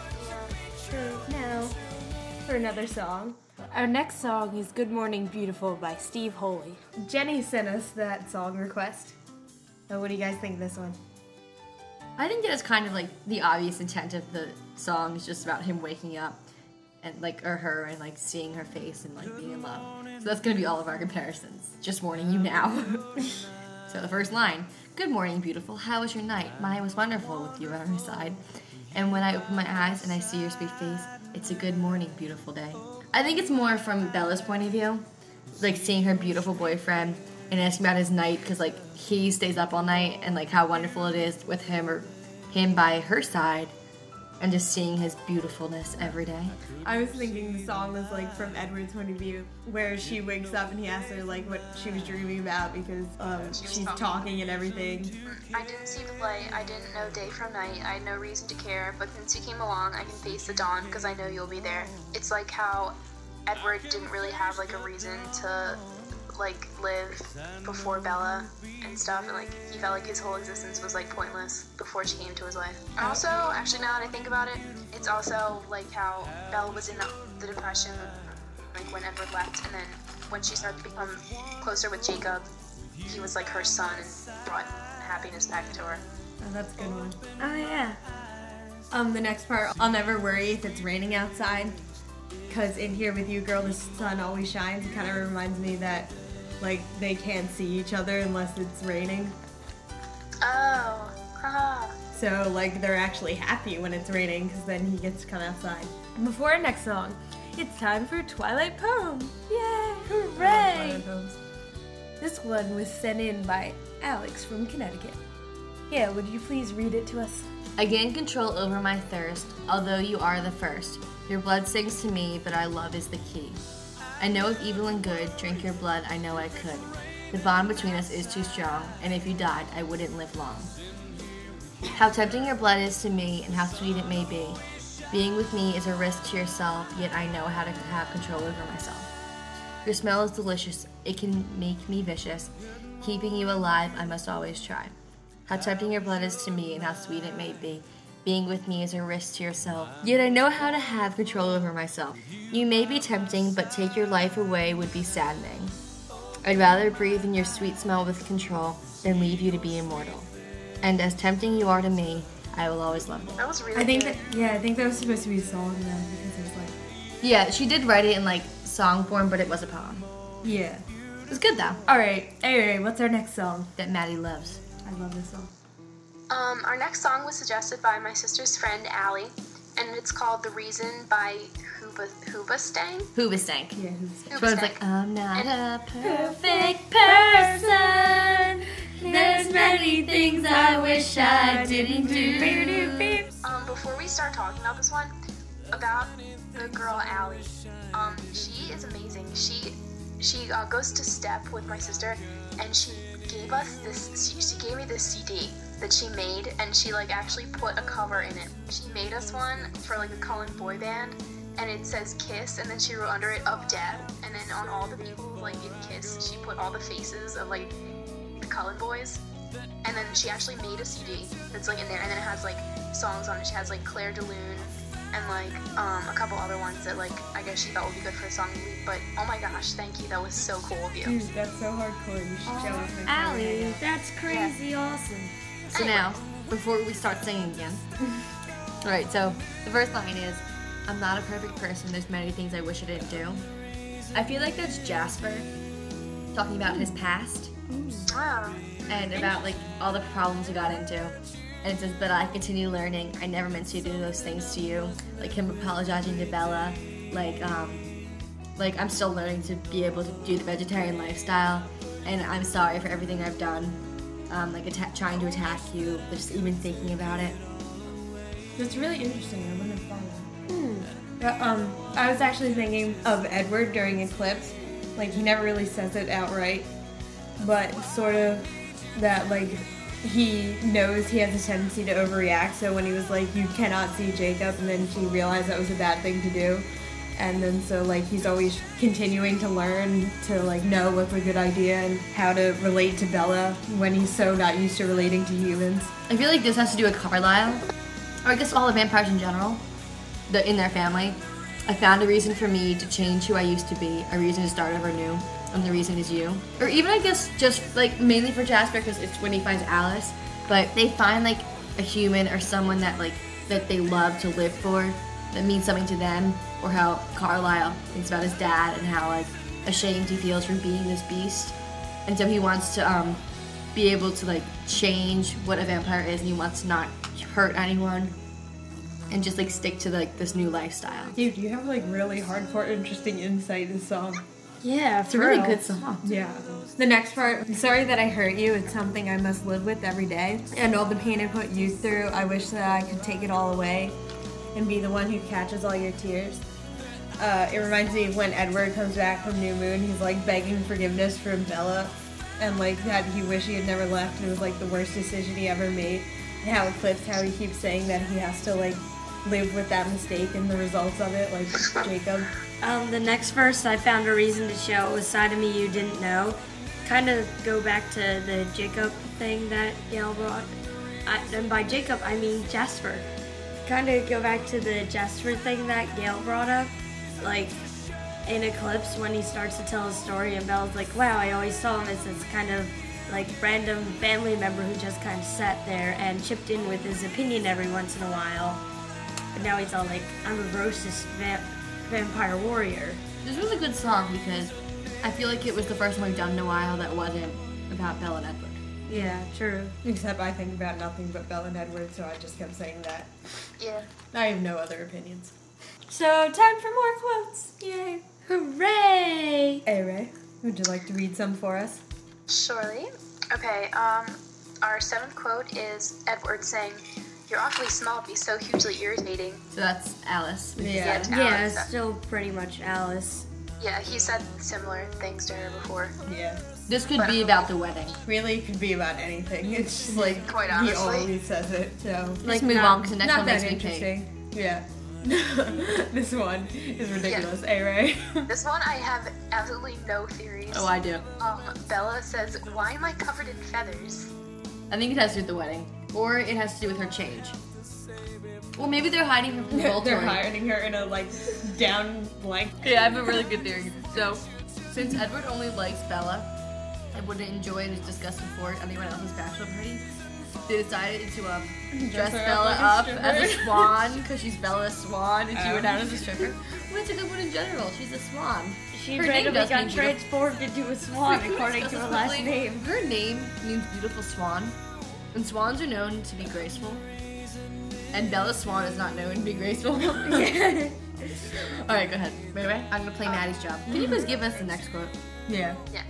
True. Now, for another song. Our next song is Good Morning Beautiful by Steve Holy. Jenny sent us that song request. So what do you guys think of this one? I think it is kind of like the obvious intent of the song is just about him waking up and like or her and like seeing her face and like being in love. So that's gonna be all of our comparisons. Just warning you now. so the first line, Good morning, beautiful. How was your night? Mine was wonderful with you at my side. And when I open my eyes and I see your sweet face, it's a good morning, beautiful day. I think it's more from Bella's point of view, like seeing her beautiful boyfriend and asking about his night because like he stays up all night and like how wonderful it is with him or him by her side and just seeing his beautifulness every day. I was thinking the song was like from Edward's point of view, where she wakes up and he asks her like what she was dreaming about because um, She she's talking. talking and everything. I didn't see the play. I didn't know day from night. I had no reason to care. But since you came along, I can face the dawn because I know you'll be there. It's like how Edward didn't really have like a reason to like live before Bella and stuff, and like he felt like his whole existence was like pointless before she came to his life. Also, actually, now that I think about it, it's also like how Bella was in the, the depression, like when Edward left, and then when she started to become closer with Jacob, he was like her sun and brought happiness back to her. Oh, that's a good one. Oh yeah. Um, the next part, I'll never worry if it's raining outside, because in here with you, girl, the sun always shines. It kind of reminds me that like they can't see each other unless it's raining. Oh, haha. So like they're actually happy when it's raining because then he gets to come outside. Before our next song, it's time for Twilight Poem. Yay! Hooray! This one was sent in by Alex from Connecticut. Yeah, would you please read it to us? I gain control over my thirst, although you are the first. Your blood sings to me, but our love is the key. I know of evil and good, drink your blood, I know I could. The bond between us is too strong, and if you died, I wouldn't live long. How tempting your blood is to me, and how sweet it may be. Being with me is a risk to yourself, yet I know how to have control over myself. Your smell is delicious, it can make me vicious. Keeping you alive, I must always try. How tempting your blood is to me, and how sweet it may be. Being with me is a risk to yourself, yet I know how to have control over myself. You may be tempting, but take your life away would be saddening. I'd rather breathe in your sweet smell with control than leave you to be immortal. And as tempting you are to me, I will always love you. That was really I think good. that yeah, I think that was supposed to be a song though because it was like Yeah, she did write it in like song form, but it was a poem. yeah. It was good though. All right, Ray, what's our next song? That Maddie loves. I love this song. Um, our next song was suggested by my sister's friend Allie, and it's called "The Reason" by Hooba Hoobastang. Hoobastank. Yeah, who's So it's like, I'm not a perfect person. There's many things I wish I didn't do. Um, before we start talking about this one, about the girl Allie, um, she is amazing. She she uh, goes to step with my sister, and she gave us this. She, she gave me this CD that she made, and she like actually put a cover in it. She made us one for like the Cullen boy band, and it says Kiss, and then she wrote under it of death, and then on all the people like in Kiss, she put all the faces of like the Cullen boys. And then she actually made a CD that's like in there, and then it has like songs on it. She has like Clair de Lune and like um, a couple other ones that like I guess she thought would be good for a song to lead. But oh my gosh, thank you. That was so cool of you. Dude, that's so hardcore. You should show us next time we Allie, that's crazy awesome. So now, before we start singing again. Alright, so the first line is I'm not a perfect person, there's many things I wish I didn't do. I feel like that's Jasper talking about his past and about like all the problems he got into. And it says, but I continue learning. I never meant to do those things to you. Like him apologizing to Bella. Like, um, like I'm still learning to be able to do the vegetarian lifestyle. And I'm sorry for everything I've done. Um, like trying to attack you, just even thinking about it. That's really interesting. I wouldn't have thought of that. But, um, I was actually thinking of Edward during Eclipse. Like he never really says it outright, but sort of that like he knows he has a tendency to overreact. So when he was like, "You cannot see Jacob," and then he realized that was a bad thing to do, and then so like he's always continuing to learn to like know what's a good idea and how to relate to Bella when he's so not used to relating to humans. I feel like this has to do with Carlisle, or I guess all the vampires in general, the, in their family. I found a reason for me to change who I used to be, a reason to start over new, and the reason is you. Or even I guess just like mainly for Jasper because it's when he finds Alice, but they find like a human or someone that like that they love to live for, that means something to them, or how Carlisle thinks about his dad and how like ashamed he feels from being this beast, and so he wants to um be able to like change what a vampire is and he wants to not hurt anyone and just like stick to like this new lifestyle. Dude, you have like really hardcore, interesting insight in the song. Yeah, It's a really good song. Yeah. The next part, sorry that I hurt you. It's something I must live with every day. And all the pain I put you through, I wish that I could take it all away and be the one who catches all your tears. Uh, it reminds me of when Edward comes back from New Moon. He's like begging forgiveness from Bella, and like that he wish he had never left. And it was like the worst decision he ever made. And how flips, how he keeps saying that he has to like live with that mistake and the results of it, like Jacob. Um, the next verse, I found a reason to show was side of me you didn't know. Kind of go back to the Jacob thing that Gayle brought. I, and by Jacob, I mean Jasper. Kind of go back to the Jasper thing that Gayle brought up. Like in Eclipse, when he starts to tell his story, and Belle's like, wow, I always saw him as this kind of like random family member who just kind of sat there and chipped in with his opinion every once in a while. But now he's all like, I'm a racist va- vampire warrior. This was a good song because I feel like it was the first one we've done in a while that wasn't about Bella and Edward. Yeah, true. Except I think about nothing but Belle and Edward, so I just kept saying that. Yeah. I have no other opinions. So, time for more quotes. Yay. Hooray! Hey, Ray, would you like to read some for us? Surely. Okay, um, our seventh quote is Edward saying, You're awfully small, be so hugely irritating. So that's Alice. Yeah. Yeah, Ed. Yeah, Alex. it's still pretty much Alice. Yeah, he said similar things to her before. Yeah. This could be about the wedding. Really, it could be about anything. It's just like Quite he always says it. So, Let's Like, move not- on because the next not one that makes me pink. interesting. Yeah. this one is ridiculous. Hey, Ray. This one I have absolutely no theories. Oh, I do. Um, Bella says, Why am I covered in feathers? I think it has to do with the wedding, or it has to do with her change. Well, maybe they're hiding her from They're hiding her in a like down blank. Yeah, I have a really good theory. So, Since Edward only likes Bella and wouldn't enjoy it as discussed before anyone else's bachelor party, they decided to um, dress her up Bella like a up stripper. as a swan because she's Bella Swan and she Oh. went out as a stripper. Well, it's a good one in general. She's a swan. She Her name randomly does got transformed into a swan according to her last name. Her name means beautiful swan, and swans are known to be graceful. And Bella Swan is not known to be graceful. All right, go ahead. Wait, wait. I'm gonna play Maddie's job. Can you please give us the next quote? Yeah, Yeah,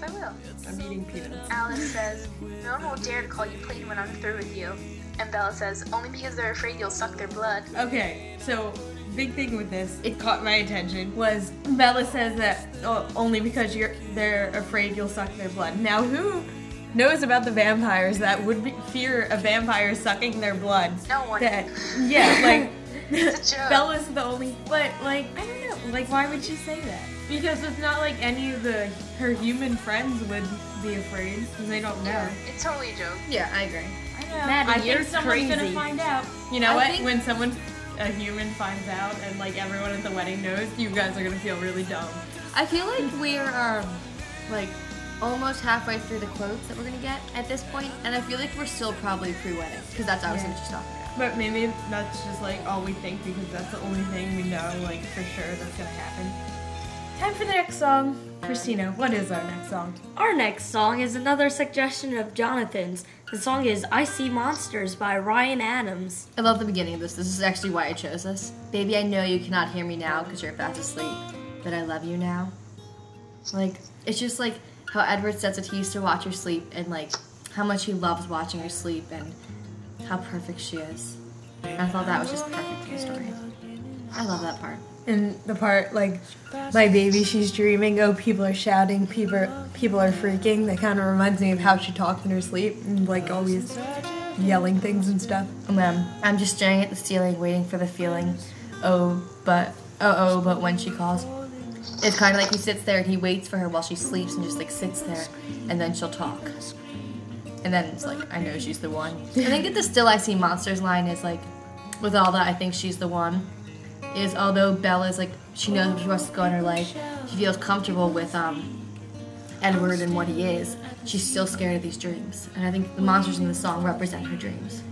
yes I will. I'm eating peanuts. Alice says, No one will dare to call you plain when I'm through with you. And Bella says, Only because they're afraid you'll suck their blood. Okay, so big thing with this, it caught my attention was Bella says that oh, only because you're they're afraid you'll suck their blood. Now who knows about the vampires that would be, fear a vampire sucking their blood? No one. That yeah, like It's a joke. Bella's the only, but like I don't know, like why would she say that? Because it's not like any of the her human friends would be afraid because they don't know. It's totally a joke. Yeah, I agree. I know. Maddie, I you're think someone's gonna crazy. find out. You know I what? think- When someone, a human, finds out, and like everyone at the wedding knows, you guys are gonna feel really dumb. I feel like we're um, like almost halfway through the quotes that we're gonna get at this point, and I feel like we're still probably pre-wedding because that's obviously what she's talking about. But maybe that's just like all we think because that's the only thing we know, like for sure that's gonna happen. Time for the next song. Christina, what is our next song? Our next song is another suggestion of Jonathan's. The song is I See Monsters by Ryan Adams. I love the beginning of this. This is actually why I chose this. Baby, I know you cannot hear me now because you're fast asleep, but I love you now. Like, it's just like how Edward says that he used to watch her sleep and like how much he loves watching her sleep and how perfect she is. And I thought that was just perfect for the story. I love that part. And the part like, my baby, she's dreaming. Oh, people are shouting. People, people are freaking. That kind of reminds me of how she talked in her sleep and like always yelling things and stuff. And then I'm just staring at the ceiling, waiting for the feeling. Oh, but oh oh, but when she calls, it's kind of like he sits there and he waits for her while she sleeps and just like sits there, and then she'll talk. And then it's like I know she's the one. I think that the "Still I See Monsters" line is like, with all that, I think she's the one. Is although Bella's like she knows she wants to go in her life, she feels comfortable with um Edward and what he is. She's still scared of these dreams, and I think the monsters in the song represent her dreams.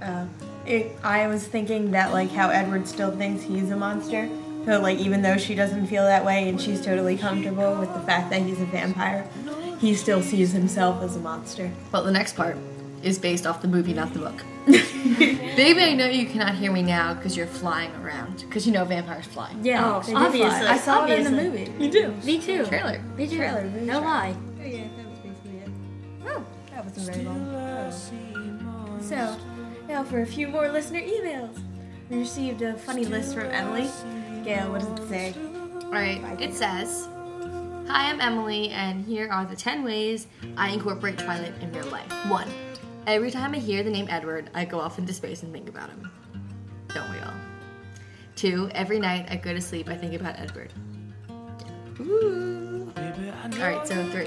Uh, it, I was thinking that like how Edward still thinks he's a monster. So like even though she doesn't feel that way and she's totally comfortable with the fact that he's a vampire, he still sees himself as a monster. But the next part is based off the movie, not the book. Baby, I know you cannot hear me now because you're flying around. Because you know vampires fly. Yeah, Oh, they do obviously. fly. I saw it in the movie. You do. Me too. Trailer. Me too. Trailer, movie no trailer. lie. Oh yeah, that was basically it. Oh, that wasn't very long. Oh. So, now for a few more listener emails. We received a funny list from Emily. Gayle, what does it say? Alright, it says Hi, I'm Emily, and here are the 10 ways I incorporate Twilight in real life. 1. Every time I hear the name Edward, I go off into space and think about him. Don't we all? 2. Every night I go to sleep, I think about Edward. Ooh. Alright, so 3.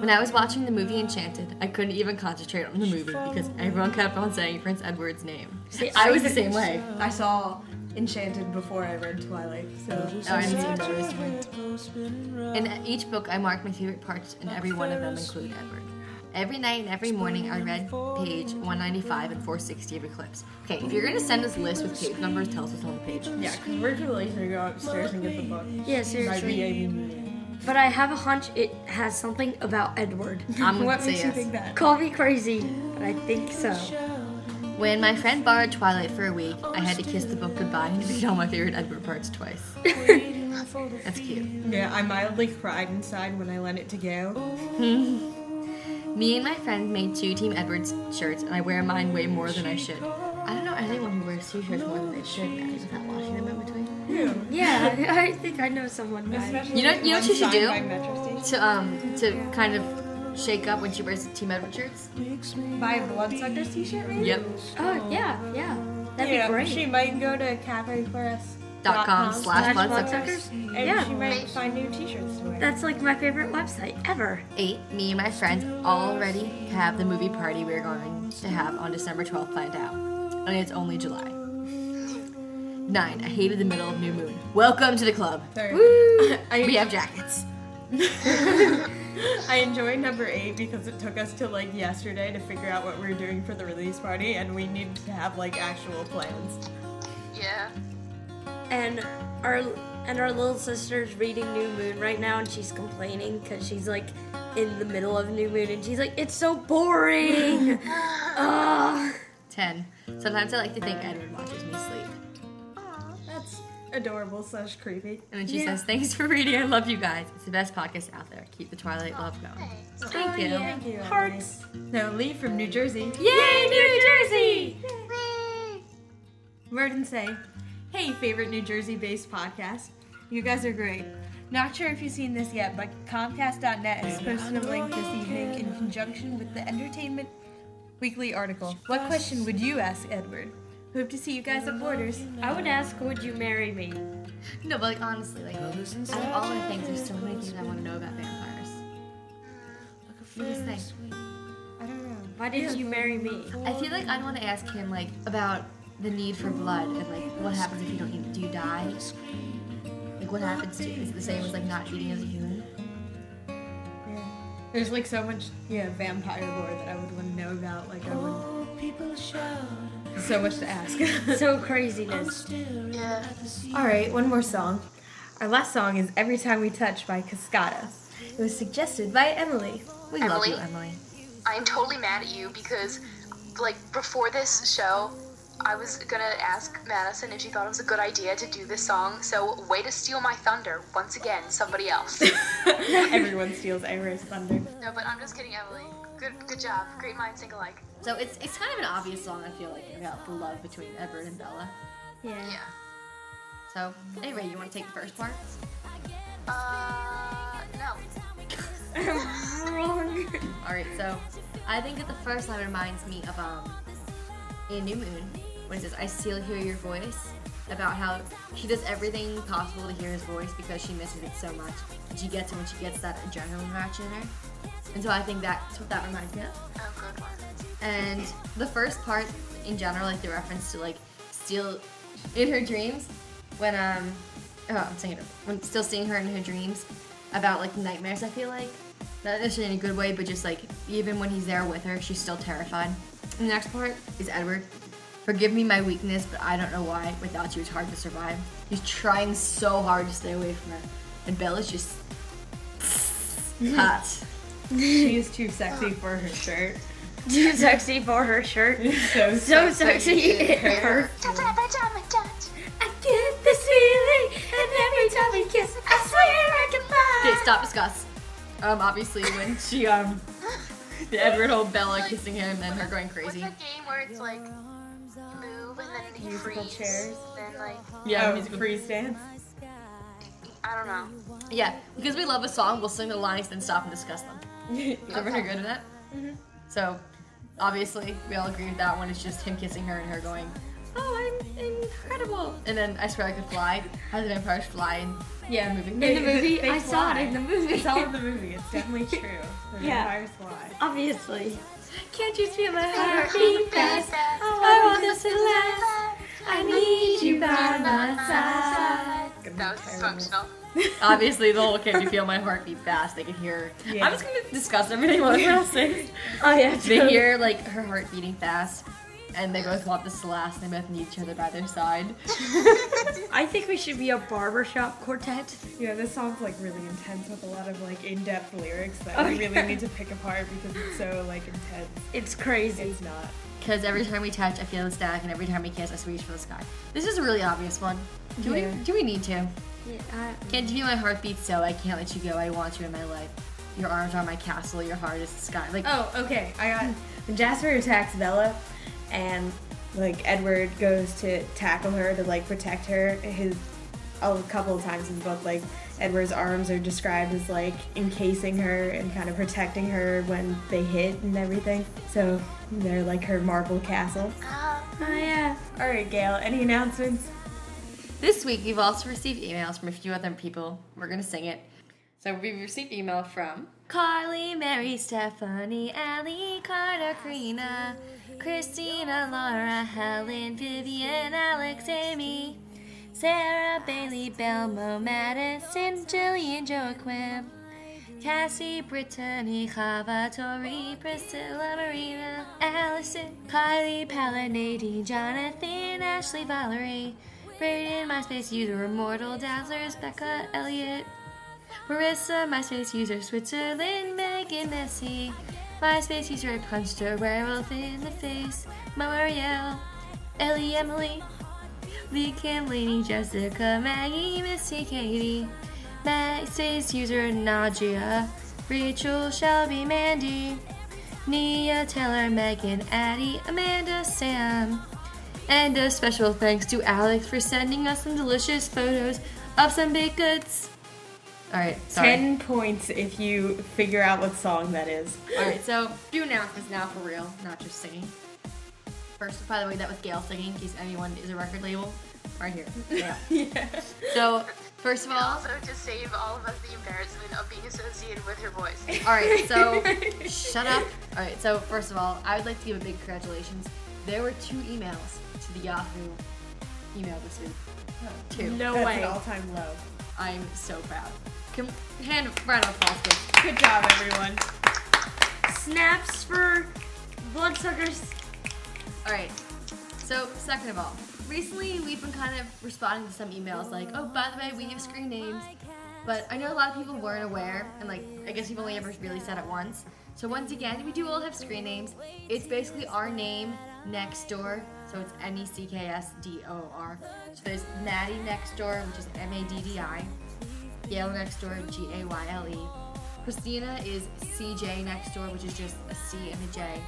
When I was watching the movie Enchanted, I couldn't even concentrate on the movie because everyone kept on saying Prince Edward's name. See, I was the same way. I saw Enchanted before I read Twilight, so Oh, I didn't see recently. In each book, I marked my favorite parts, and every one of them include Edward. Every night and every morning, I read page 195 and 460 of Eclipse. Okay, if you're gonna send us a list with page numbers, tell us what's on the page. yeah, because we're too lazy to go upstairs and get the book. Yeah, seriously. I mean. But I have a hunch it has something about Edward. I'm gonna What say makes you yes. think that? Call me crazy, but I think so. When my friend borrowed Twilight for a week, I had to kiss the book goodbye and read all my favorite Edward parts twice. That's cute. Yeah, I mildly cried inside when I lent it to Gayle. Me and my friend made two Team Edwards shirts, and I wear mine way more than I should. I don't know anyone who wears t-shirts more than they should, Maddie, without washing them in between. Yeah, I think I know someone. Guys. You know- you know what you should do? By Metro Station. To um to kind of shake up when she wears the Team Edward shirts. Buy a Bloodsuckers t-shirt, maybe? Yep. Oh yeah, yeah, that'd yeah, be great. She might go to cafepress. Dot com slash slash bloodsuckers. And Yeah. she might find new t-shirts to wear. That's like my favorite website ever. Eight, me and my friends already have the movie party we're going to have on December 12th planned out. And it's only July. Nine, I hated the middle of new moon. Welcome to the club. Sorry. Woo! We have jackets. I enjoyed number eight because it took us to like yesterday to figure out what we were doing for the release party, and we needed to have like actual plans. Yeah. And our and our little sister's reading New Moon right now, and she's complaining because she's like in the middle of New Moon, and she's like, "It's so boring." Ugh. 10. Sometimes I like to think Edward watches me sleep. That's adorable slash creepy. And then she Yeah. says, Thanks for reading. I love you guys. It's the best podcast out there. Keep the Twilight love going. Thanks. Thank oh, you. Thank you. Hearts. No, Lee from New Jersey. Yay, New Jersey! Word and say, hey, favorite New Jersey based podcast. You guys are great. Not sure if you've seen this yet, but Comcast.net has posted a link this evening in conjunction with the Entertainment Weekly article. What question would you ask Edward? Hope to see you guys at Borders. I would ask, would you marry me? No, but like honestly, like out of all the things, there's so many things I want to know about vampires. What do you think? I don't know. Why didn't you marry me? I feel like I'd want to ask him like about the need for blood and like what happens if you don't eat. Do you die? Like what happens to you? Is it the same as like not eating as a human? Yeah. There's like so much, yeah, vampire lore that I would want to know about. Like, I would. So much to ask. So craziness. Yeah. All right, one more song. Our last song is Every Time We Touch by Cascada. It was suggested by Emily. We love Emily? you, Emily. I'm totally mad at you because, like, before this show, I was gonna ask Madison if she thought it was a good idea to do this song. So, way to steal my thunder once again, somebody else. Everyone steals Era's thunder. no, but I'm just kidding, Emily. Good, good job. Great minds think alike. So it's it's kind of an obvious song. I feel like about the love between Edward and Bella. Yeah. Yeah. So anyway, you want to take the first part? Uh, no. Wrong. All right. So I think that the first line reminds me of um in New Moon when it says, "I still hear your voice." About how she does everything possible to hear his voice because she misses it so much, and she gets it when she gets that adrenaline rush in her. And so I think that's what that reminds me of. Oh, good one. And the first part, in general, like the reference to like still in her dreams, when um, oh, I'm saying it, when still seeing her in her dreams, about like nightmares. I feel like not necessarily in a good way, but just like even when he's there with her, she's still terrified. And the next part is Edward. Forgive me my weakness, but I don't know why. Without you, it's hard to survive. He's trying so hard to stay away from her, and Bella's just hot. she is too sexy for her shirt. Too sexy for her shirt. So, So sexy. It hurts. Ta-ta, pajama. I get this feeling, and every time we kiss, I swear I can fly. Okay, stop discuss. Um, obviously when she um, the Edward hold Bella kissing him and then her going What's crazy. that game where it's like move and then you Musical freeze? chairs. Then like Yeah, oh, musical- freeze dance. I don't know. Yeah, because we love a song, we'll sing the lines then stop and discuss them. You ever Okay. good at that? Mm-hmm. So, obviously, we all agree with that one. It's just him kissing her and her going, "Oh, I'm incredible!" And then I swear I could fly. How the vampires fly in Yeah, the movie? In the movie, They I saw it in the movie. It's all in the movie. It's definitely true. The Yeah. vampires fly. Obviously. Can't you feel my Heartbeat heartbeat fast. fast? I want this to last. I need you by my side. That was dysfunctional. Obviously, the whole "Can you feel my heartbeat fast?" They can hear. Yeah. I'm just gonna discuss everything one else sings. Oh yeah, They hear like her heart beating fast, and they both want this to last. They both need each other by their side. I think we should be a barbershop quartet. Yeah, this song's like really intense with a lot of like in-depth lyrics that Oh, we really yeah. need to pick apart because it's so like intense. It's crazy. It's not. Because every time we touch, I feel the static, and every time we kiss, I reach for the sky. This is a really obvious one. Do Yeah. we? Do we need to? Yeah, I- Can't you feel my heartbeat? So I can't let you go. I want you in my life. Your arms are my castle. Your heart is the sky. Like Oh, okay. I got when Jasper attacks Bella, and like Edward goes to tackle her to like protect her. His a couple of times in the book, like Edward's arms are described as like encasing her and kind of protecting her when they hit and everything. So they're like her marble castle. Uh, oh yeah. All right, Gayle. Any announcements? This week, we've also received emails from a few other people. We're gonna sing it. So we've received email from Carly, Mary, Stephanie, Allie, Carter, Karina, Christina, Laura, Helen, Vivian, Alex, Amy, Sarah, Bailey, Belmo, Madison, Jillian, Joaquin, Cassie, Brittany, Chava, Tori, Priscilla, Marina, Allison, Kylie, Paula, Nadine, Jonathan, Ashley, Valerie, Braden, MySpace user, Immortal, Dazzlers, Becca, Elliot, Marissa, MySpace user, Switzerland, Megan, Messi, MySpace user, I punched a werewolf in the face, Marielle, Ellie, Emily, Lee, Kim, Lainey, Jessica, Maggie, Missy, Katie, MySpace user, Nadia, Rachel, Shelby, Mandy, Nia, Taylor, Megan, Addie, Amanda, Sam. And a special thanks to Alex for sending us some delicious photos of some baked goods. Alright, sorry. 10 points if you figure out what song that is. Alright, so do announcements now for real, not just singing. First, by the way, that was Gayle singing, in case anyone is a record label. Right here. Yeah. Yeah. So, first of And all, also to save all of us the embarrassment of being associated with her voice. alright, so shut up. Alright, so first of all, I would like to give a big congratulations. There were two emails to the Yahoo email this week. Oh. Two. No That's way. an all-time low. I'm so proud. Can, hand round of applause. Good job, everyone. Snaps for bloodsuckers. All right. So, second of all, recently we've been kind of responding to some emails like, "Oh, by the way, we have screen names," but I know a lot of people weren't aware, and like, I guess you've only ever really said it once. So once again, we do all have screen names. It's basically our name next door. So it's N E C K S D O R. So there's Maddie next door, which is M A D D I. Gayle next door, G A Y L E. Christina is C J next door, which is just a C and a J.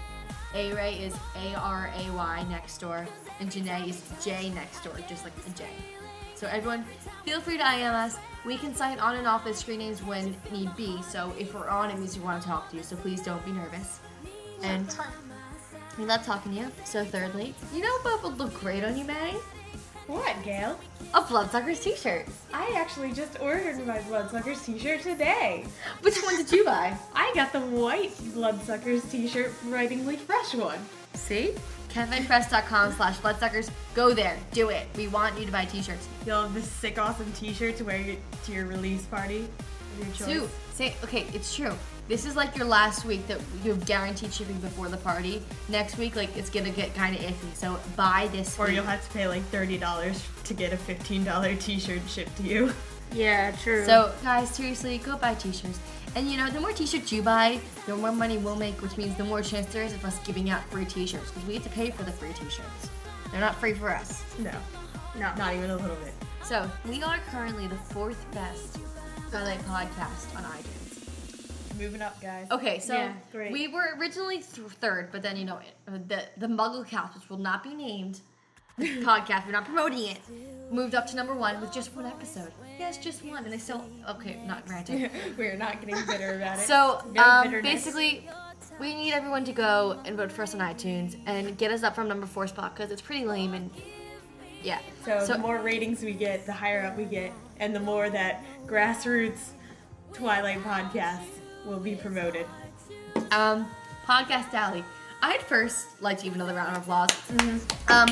A Ray is A R A Y next door, and Janae is J next door, just like a J. So everyone, feel free to IM us. We can sign on and off the screen names when need be. So if we're on, it means we want to talk to you. So please don't be nervous. And we love talking to you. So thirdly, you know what would look great on you, Maddie? What, Gayle? A Bloodsuckers t-shirt. I actually just ordered my Bloodsuckers t-shirt today. Which one did you buy? I got the white Bloodsuckers t-shirt Writingly Fresh one. See? CafePress.com slash bloodsuckers. Go there. Do it. We want you to buy t-shirts. You'll have this sick, awesome t-shirt to wear to your release party your choice. Sue, say okay, it's true. This is like your last week that you have guaranteed shipping before the party. Next week, like it's gonna get kind of iffy. So buy this. Or week. you'll have to pay like $30 to get a $15 t-shirt shipped to you. Yeah, true. So guys, seriously, go buy t-shirts. And you know, the more t-shirts you buy, the more money we'll make, which means the more chance there is of us giving out free t-shirts because we have to pay for the free t-shirts. They're not free for us. No, no. not even a little bit. So we are currently the fourth best Twilight podcast on iTunes. Moving up, guys. Okay, so Yeah, great. we were originally th- third, but then you know it, the the Muggle Cast, which will not be named podcast, we're not promoting it, moved up to number one with just one episode. Yes, just one, and they still okay, not granted. We're not getting bitter about it. So No um, basically, we need everyone to go and vote for us on iTunes and get us up from number four spot because it's pretty lame and yeah. So, the more ratings we get, the higher up we get, and the more that grassroots Twilight podcasts will be promoted. Um, Podcast Alley. I'd first like to give another round of applause. Um,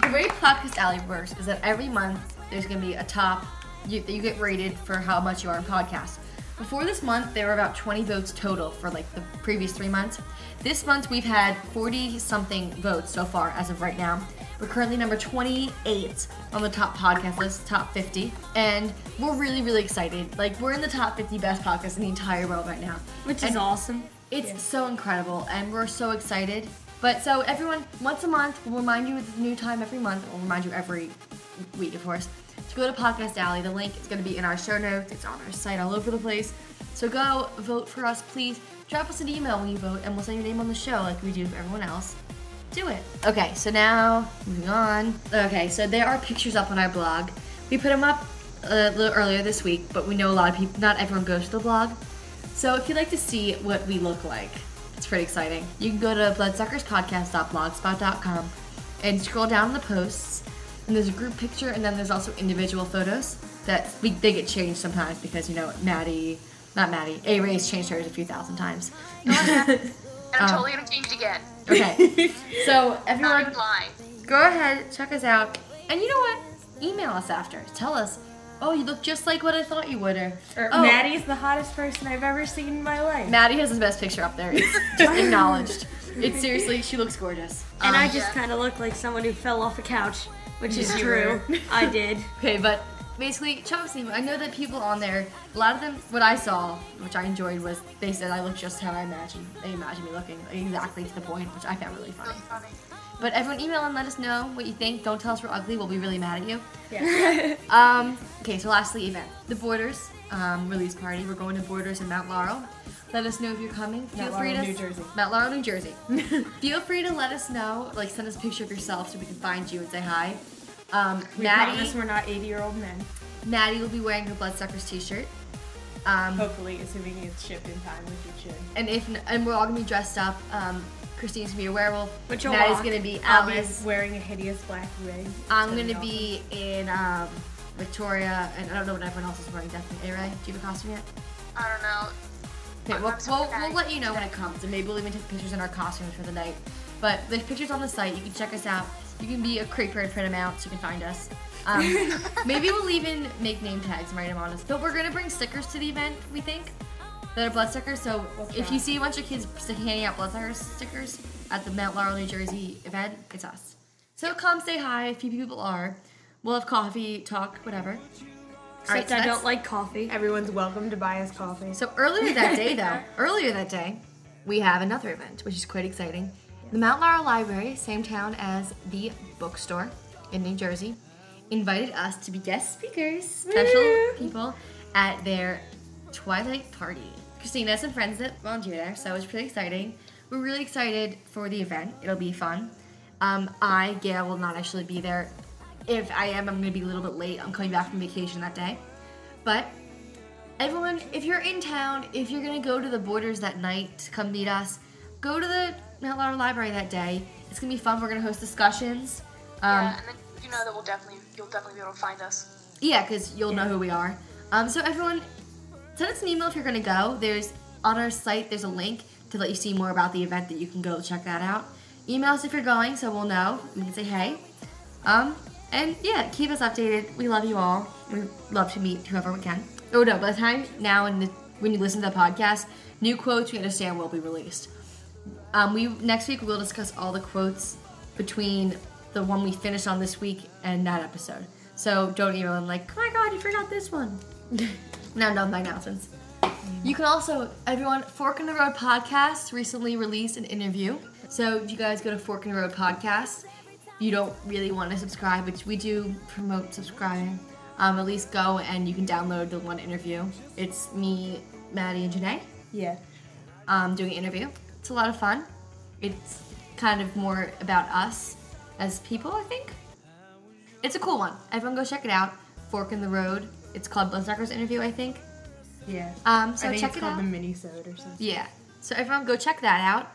the way Podcast Alley works is that every month there's going to be a top you, that you get rated for how much you are in podcast. Before this month, there were about 20 votes total for like the previous three months. This month, we've had 40 something votes so far as of right now. We're currently number 28 on the top podcast list, top 50, and we're really, really excited. Like, we're in the top 50 best podcasts in the entire world right now. Which is awesome. it's so incredible, and we're so excited. But so everyone, once a month, we'll remind you with a new time every month. We'll remind you every week, of course, to go to Podcast Alley. The link is going to be in our show notes. It's on our site all over the place. So go vote for us, please. Drop us an email when you vote, and we'll send your name on the show like we do for everyone else. Do it. Okay, so now moving on. Okay, so there are pictures up on our blog. We put them up uh, a little earlier this week, but we know a lot of people, not everyone goes to the blog. So if you'd like to see what we look like, it's pretty exciting. You can go to bloodsuckerspodcast.blogspot.com and scroll down the posts, and there's a group picture, and then there's also individual photos that we, they get changed sometimes because you know Maddie, not Maddie, A Ray's changed hers a few thousand times. And I'm Um, totally gonna change it again. Okay, so Not everyone, even lying. go ahead, check us out, and you know what? Email us after. Tell us "Oh, you look just like what I thought you would." Or, Or "Oh, Maddie's the hottest person I've ever seen in my life. Maddie has the best picture up there. It's just acknowledged. It's seriously, she looks gorgeous. And Um, I just yeah. kind of look like someone who fell off a couch, which is true. I did. Okay, but basically, Chelsea, I know that people on there, a lot of them, what I saw, which I enjoyed, was they said I look just how I imagined. They imagined me looking exactly to the point, which I found really funny. Really funny. But everyone email and let us know what you think. Don't tell us we're ugly. We'll be really mad at you. Yeah. Um, okay, so lastly, event. The Borders um, release party. We're going to Borders in Mount Laurel. Let us know if you're coming. Feel Mount free Laurel, to New Jersey. Mount Laurel, New Jersey. Feel free to let us know. Like, send us a picture of yourself so we can find you and say hi. Um, We Maddie, promise we're not 80 year old men. Maddie will be wearing her Bloodsuckers t-shirt. Um, Hopefully, assuming it's shipped in time, which it should. and if and we're all gonna be dressed up. Um, Christine's gonna be a werewolf. Which you'll Maddie's rock. gonna be I'll be wearing a hideous black wig. I'm It's gonna be in um, Victoria, and I don't know what everyone else is wearing. Definitely, A Ray. Do you have a costume yet? I don't know. Okay, I'm we'll, we'll, we'll let you know when it comes, and maybe we'll even take pictures in our costumes for the night. But there's pictures on the site. You can check us out. You can be a creeper and print them out so you can find us. Um, maybe we'll even make name tags and write them on us. But we're gonna bring stickers to the event. We think that are bloodsuckers. So We'll if you see a bunch of kids handing out bloodsuckers stickers at the Mount Laurel, New Jersey event, it's us. So come say hi. A few people are. We'll have coffee, talk, whatever. Except so I don't like coffee. Everyone's welcome to buy us coffee. So earlier that day, though, earlier that day, we have another event, which is quite exciting. The Mount Laurel Library, same town as the bookstore in New Jersey, invited us to be guest speakers, special people, at their Twilight party. Christina has some friends that volunteer there, so it's pretty exciting. We're really excited for the event. It'll be fun. Um, I, Gayle, will not actually be there. If I am, I'm going to be a little bit late. I'm coming back from vacation that day. But everyone, if you're in town, if you're gonna go to the borders that night to come meet us, go to the Mount Laurel Library that day. It's gonna be fun. We're gonna host discussions. Um, yeah, and then you know that we'll definitely you'll definitely be able to find us. yeah, because you'll know who we are. Um, so everyone, send us an email if you're gonna go. There's on our site. There's a link to let you see more about the event that you can go check that out. Email us if you're going, so we'll know. We can say hey. Um, and yeah, keep us updated. We love you all. We love to meet whoever we can. Oh no, by the time now and when you listen to the podcast, new quotes we understand will be released. Um, we next week we'll discuss all the quotes between the one we finished on this week and that episode. So don't email them like, oh my god, you forgot this one. now done by nonsense. You can also, everyone, Fork in the Road podcast recently released an interview. So if you guys go to Fork in the Road podcast, you don't really want to subscribe, which we do promote subscribing. Um, at least go and you can download the one interview. It's me, Maddie, and Janae Yeah. um, doing an interview. It's a lot of fun. It's kind of more about us as people, I think. It's a cool one. Everyone go check it out. Fork in the Road. It's called Bloodsuckers Interview, I think. Yeah. Um, so I think check it's it called out. the mini-sode or something. Yeah. So everyone go check that out.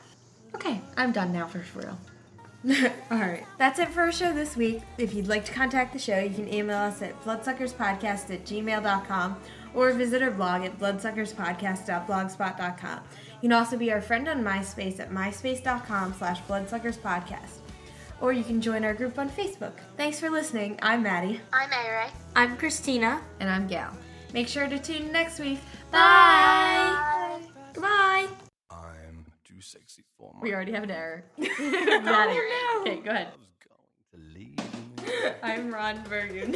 Okay, I'm done now for real. All right. That's it for our show this week. If you'd like to contact the show, you can email us at bloodsuckerspodcast at gmail.com or visit our blog at bloodsuckerspodcast.blogspot.com. You can also be our friend on MySpace at myspace.com slash bloodsuckerspodcast. Or you can join our group on Facebook. Thanks for listening. I'm Maddie. I'm A I'm Christina. And I'm Gayle. Make sure to tune in next week. Bye. Goodbye. I'm too sexy for my We already have an error. Maddie. Oh, okay, go ahead. love's going to leave. I'm Ron Bergen.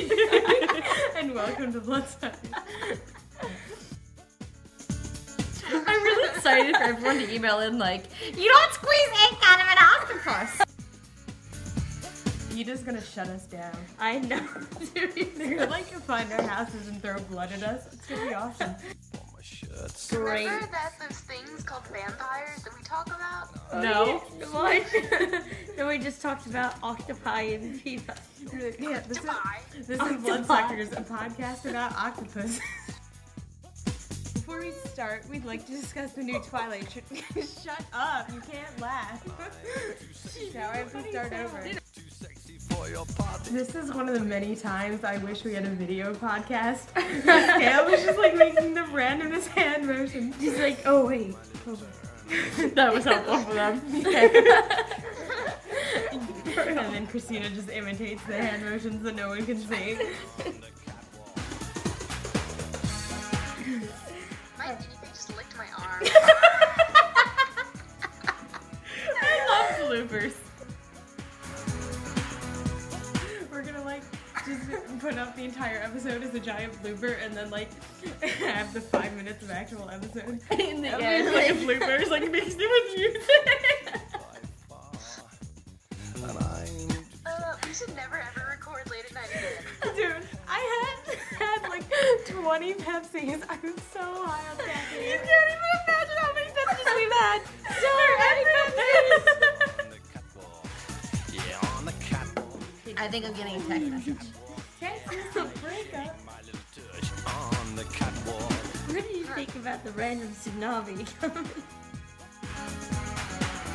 and welcome to Bloodsuckers. I'm really excited for everyone to email in like, you don't squeeze ink out of an octopus. You're just gonna shut us down. I know. They're gonna like find our houses and throw blood at us. It's gonna be awesome. For my shirts. Great. Remember that those things called vampires that we talk about? No. What? then we just talked about octopi and peanuts. Yeah, this is, this is Octopi. Bloodsuckers, a podcast about octopus. Before we start, we'd like to discuss the new Twilight. Sh- Shut up! You can't laugh. now I have to start over. Too sexy for your party. This is one of the many times I wish we had a video podcast. Gayle was just like making the randomest hand motion. He's like, oh wait. that was helpful for them. and then Christina just imitates the hand motions that no one can see. My guinea just licked my arm. I love bloopers. Just put up the entire episode as a giant blooper and then like have the five minutes of actual episode. In the And end, then, like bloopers, like mixed in with music. And I Uh, we should never ever record late at night again. Dude, I had had like 20 Pepsis. I was so high on caffeine. You can't even imagine how many Pepsis we've had. So many Pepsis. on the catwalk. Yeah, on the catwalk. I think I'm getting a text message. My little touch the catwalk. What do you think about the random tsunami?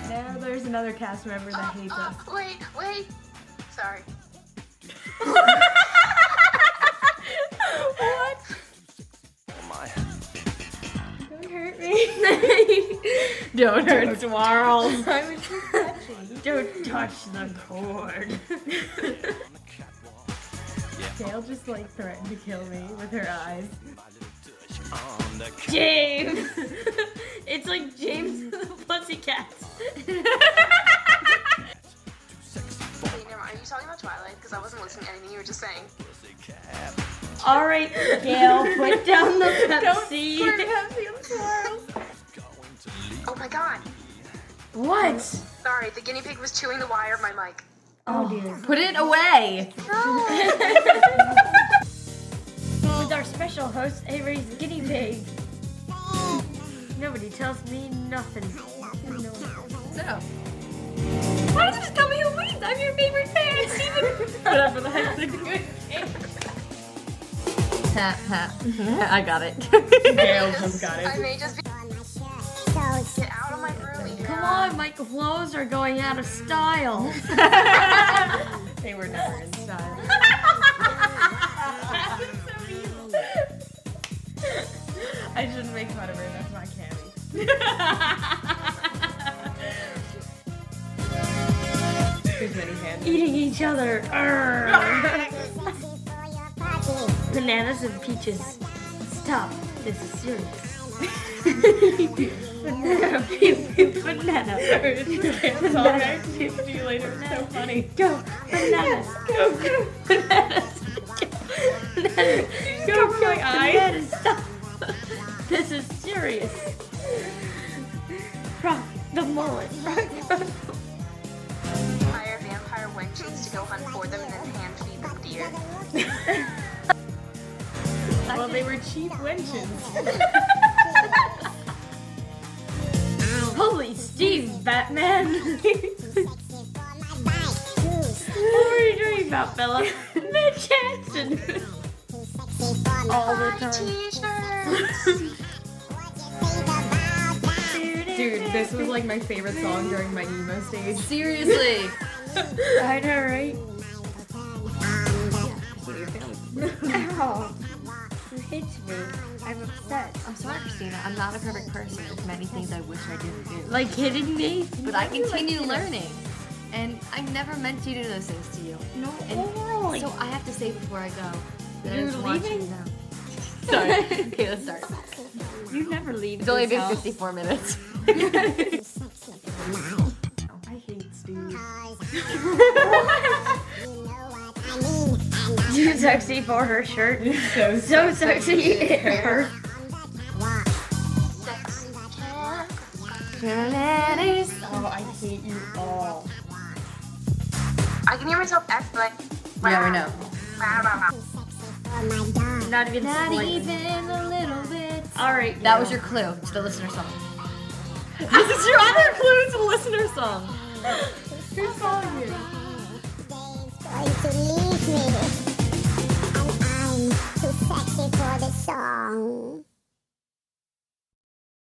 Now there's another cast member that hates us. Uh, wait, wait. Sorry. what? Oh my. Don't hurt me. Don't hurt Swarls. I was just touching. Don't touch the cord. Dale just like threatened to kill me with her eyes. my little touch on the catwalk. James! it's like James the Pussycats. Sexy for Wait, never mind. Are you talking about Twilight? Because I wasn't listening to anything you were just saying. pussycat. Alright, Gayle, put down the Pepsi. Pour Pepsi on the swirls. Going to leave. Oh my god. What? Sorry, the guinea pig was chewing the wire of my mic. Oh, oh dear. Put it away. With our special host, Avery's guinea pig. Nobody tells me nothing. So, why don't you just tell me who wins? I'm your favorite fan, Steven. Whatever the heck's a good ha, ha. I got it. Dale just got I may just be. Get out of my room, Come on, my clothes are going out of style. They were never in style. I shouldn't make fun of her. That's my candy. There's many hands. Eating each other. Bananas and peaches. Stop. This is serious. Banana, banana. It's alright. See you later. So funny. Go, bananas. Go, go, bananas. Seriously. I know, right? Ow! You hit me. I'm upset. I'm sorry, Christina. I'm not a perfect person. There's many things I wish I didn't do. Like hitting me? But I continue learning. And I never meant to do those things to you. No. And so I have to say before I go that I You're just want you to leaving? know. Sorry. okay, let's start. you never leave. It's only been house. 54 minutes. I hate Steve. Too sexy for her shirt. So So sexy it hurts. Sex. Oh, I hate you all. I can hear myself act like. Never know. Not even Not slightly. even a little bit. Alright. That was your clue to the listener song. This is your other clue to the listener song. Who's calling you? going to leave me. And I'm too sexy for the song.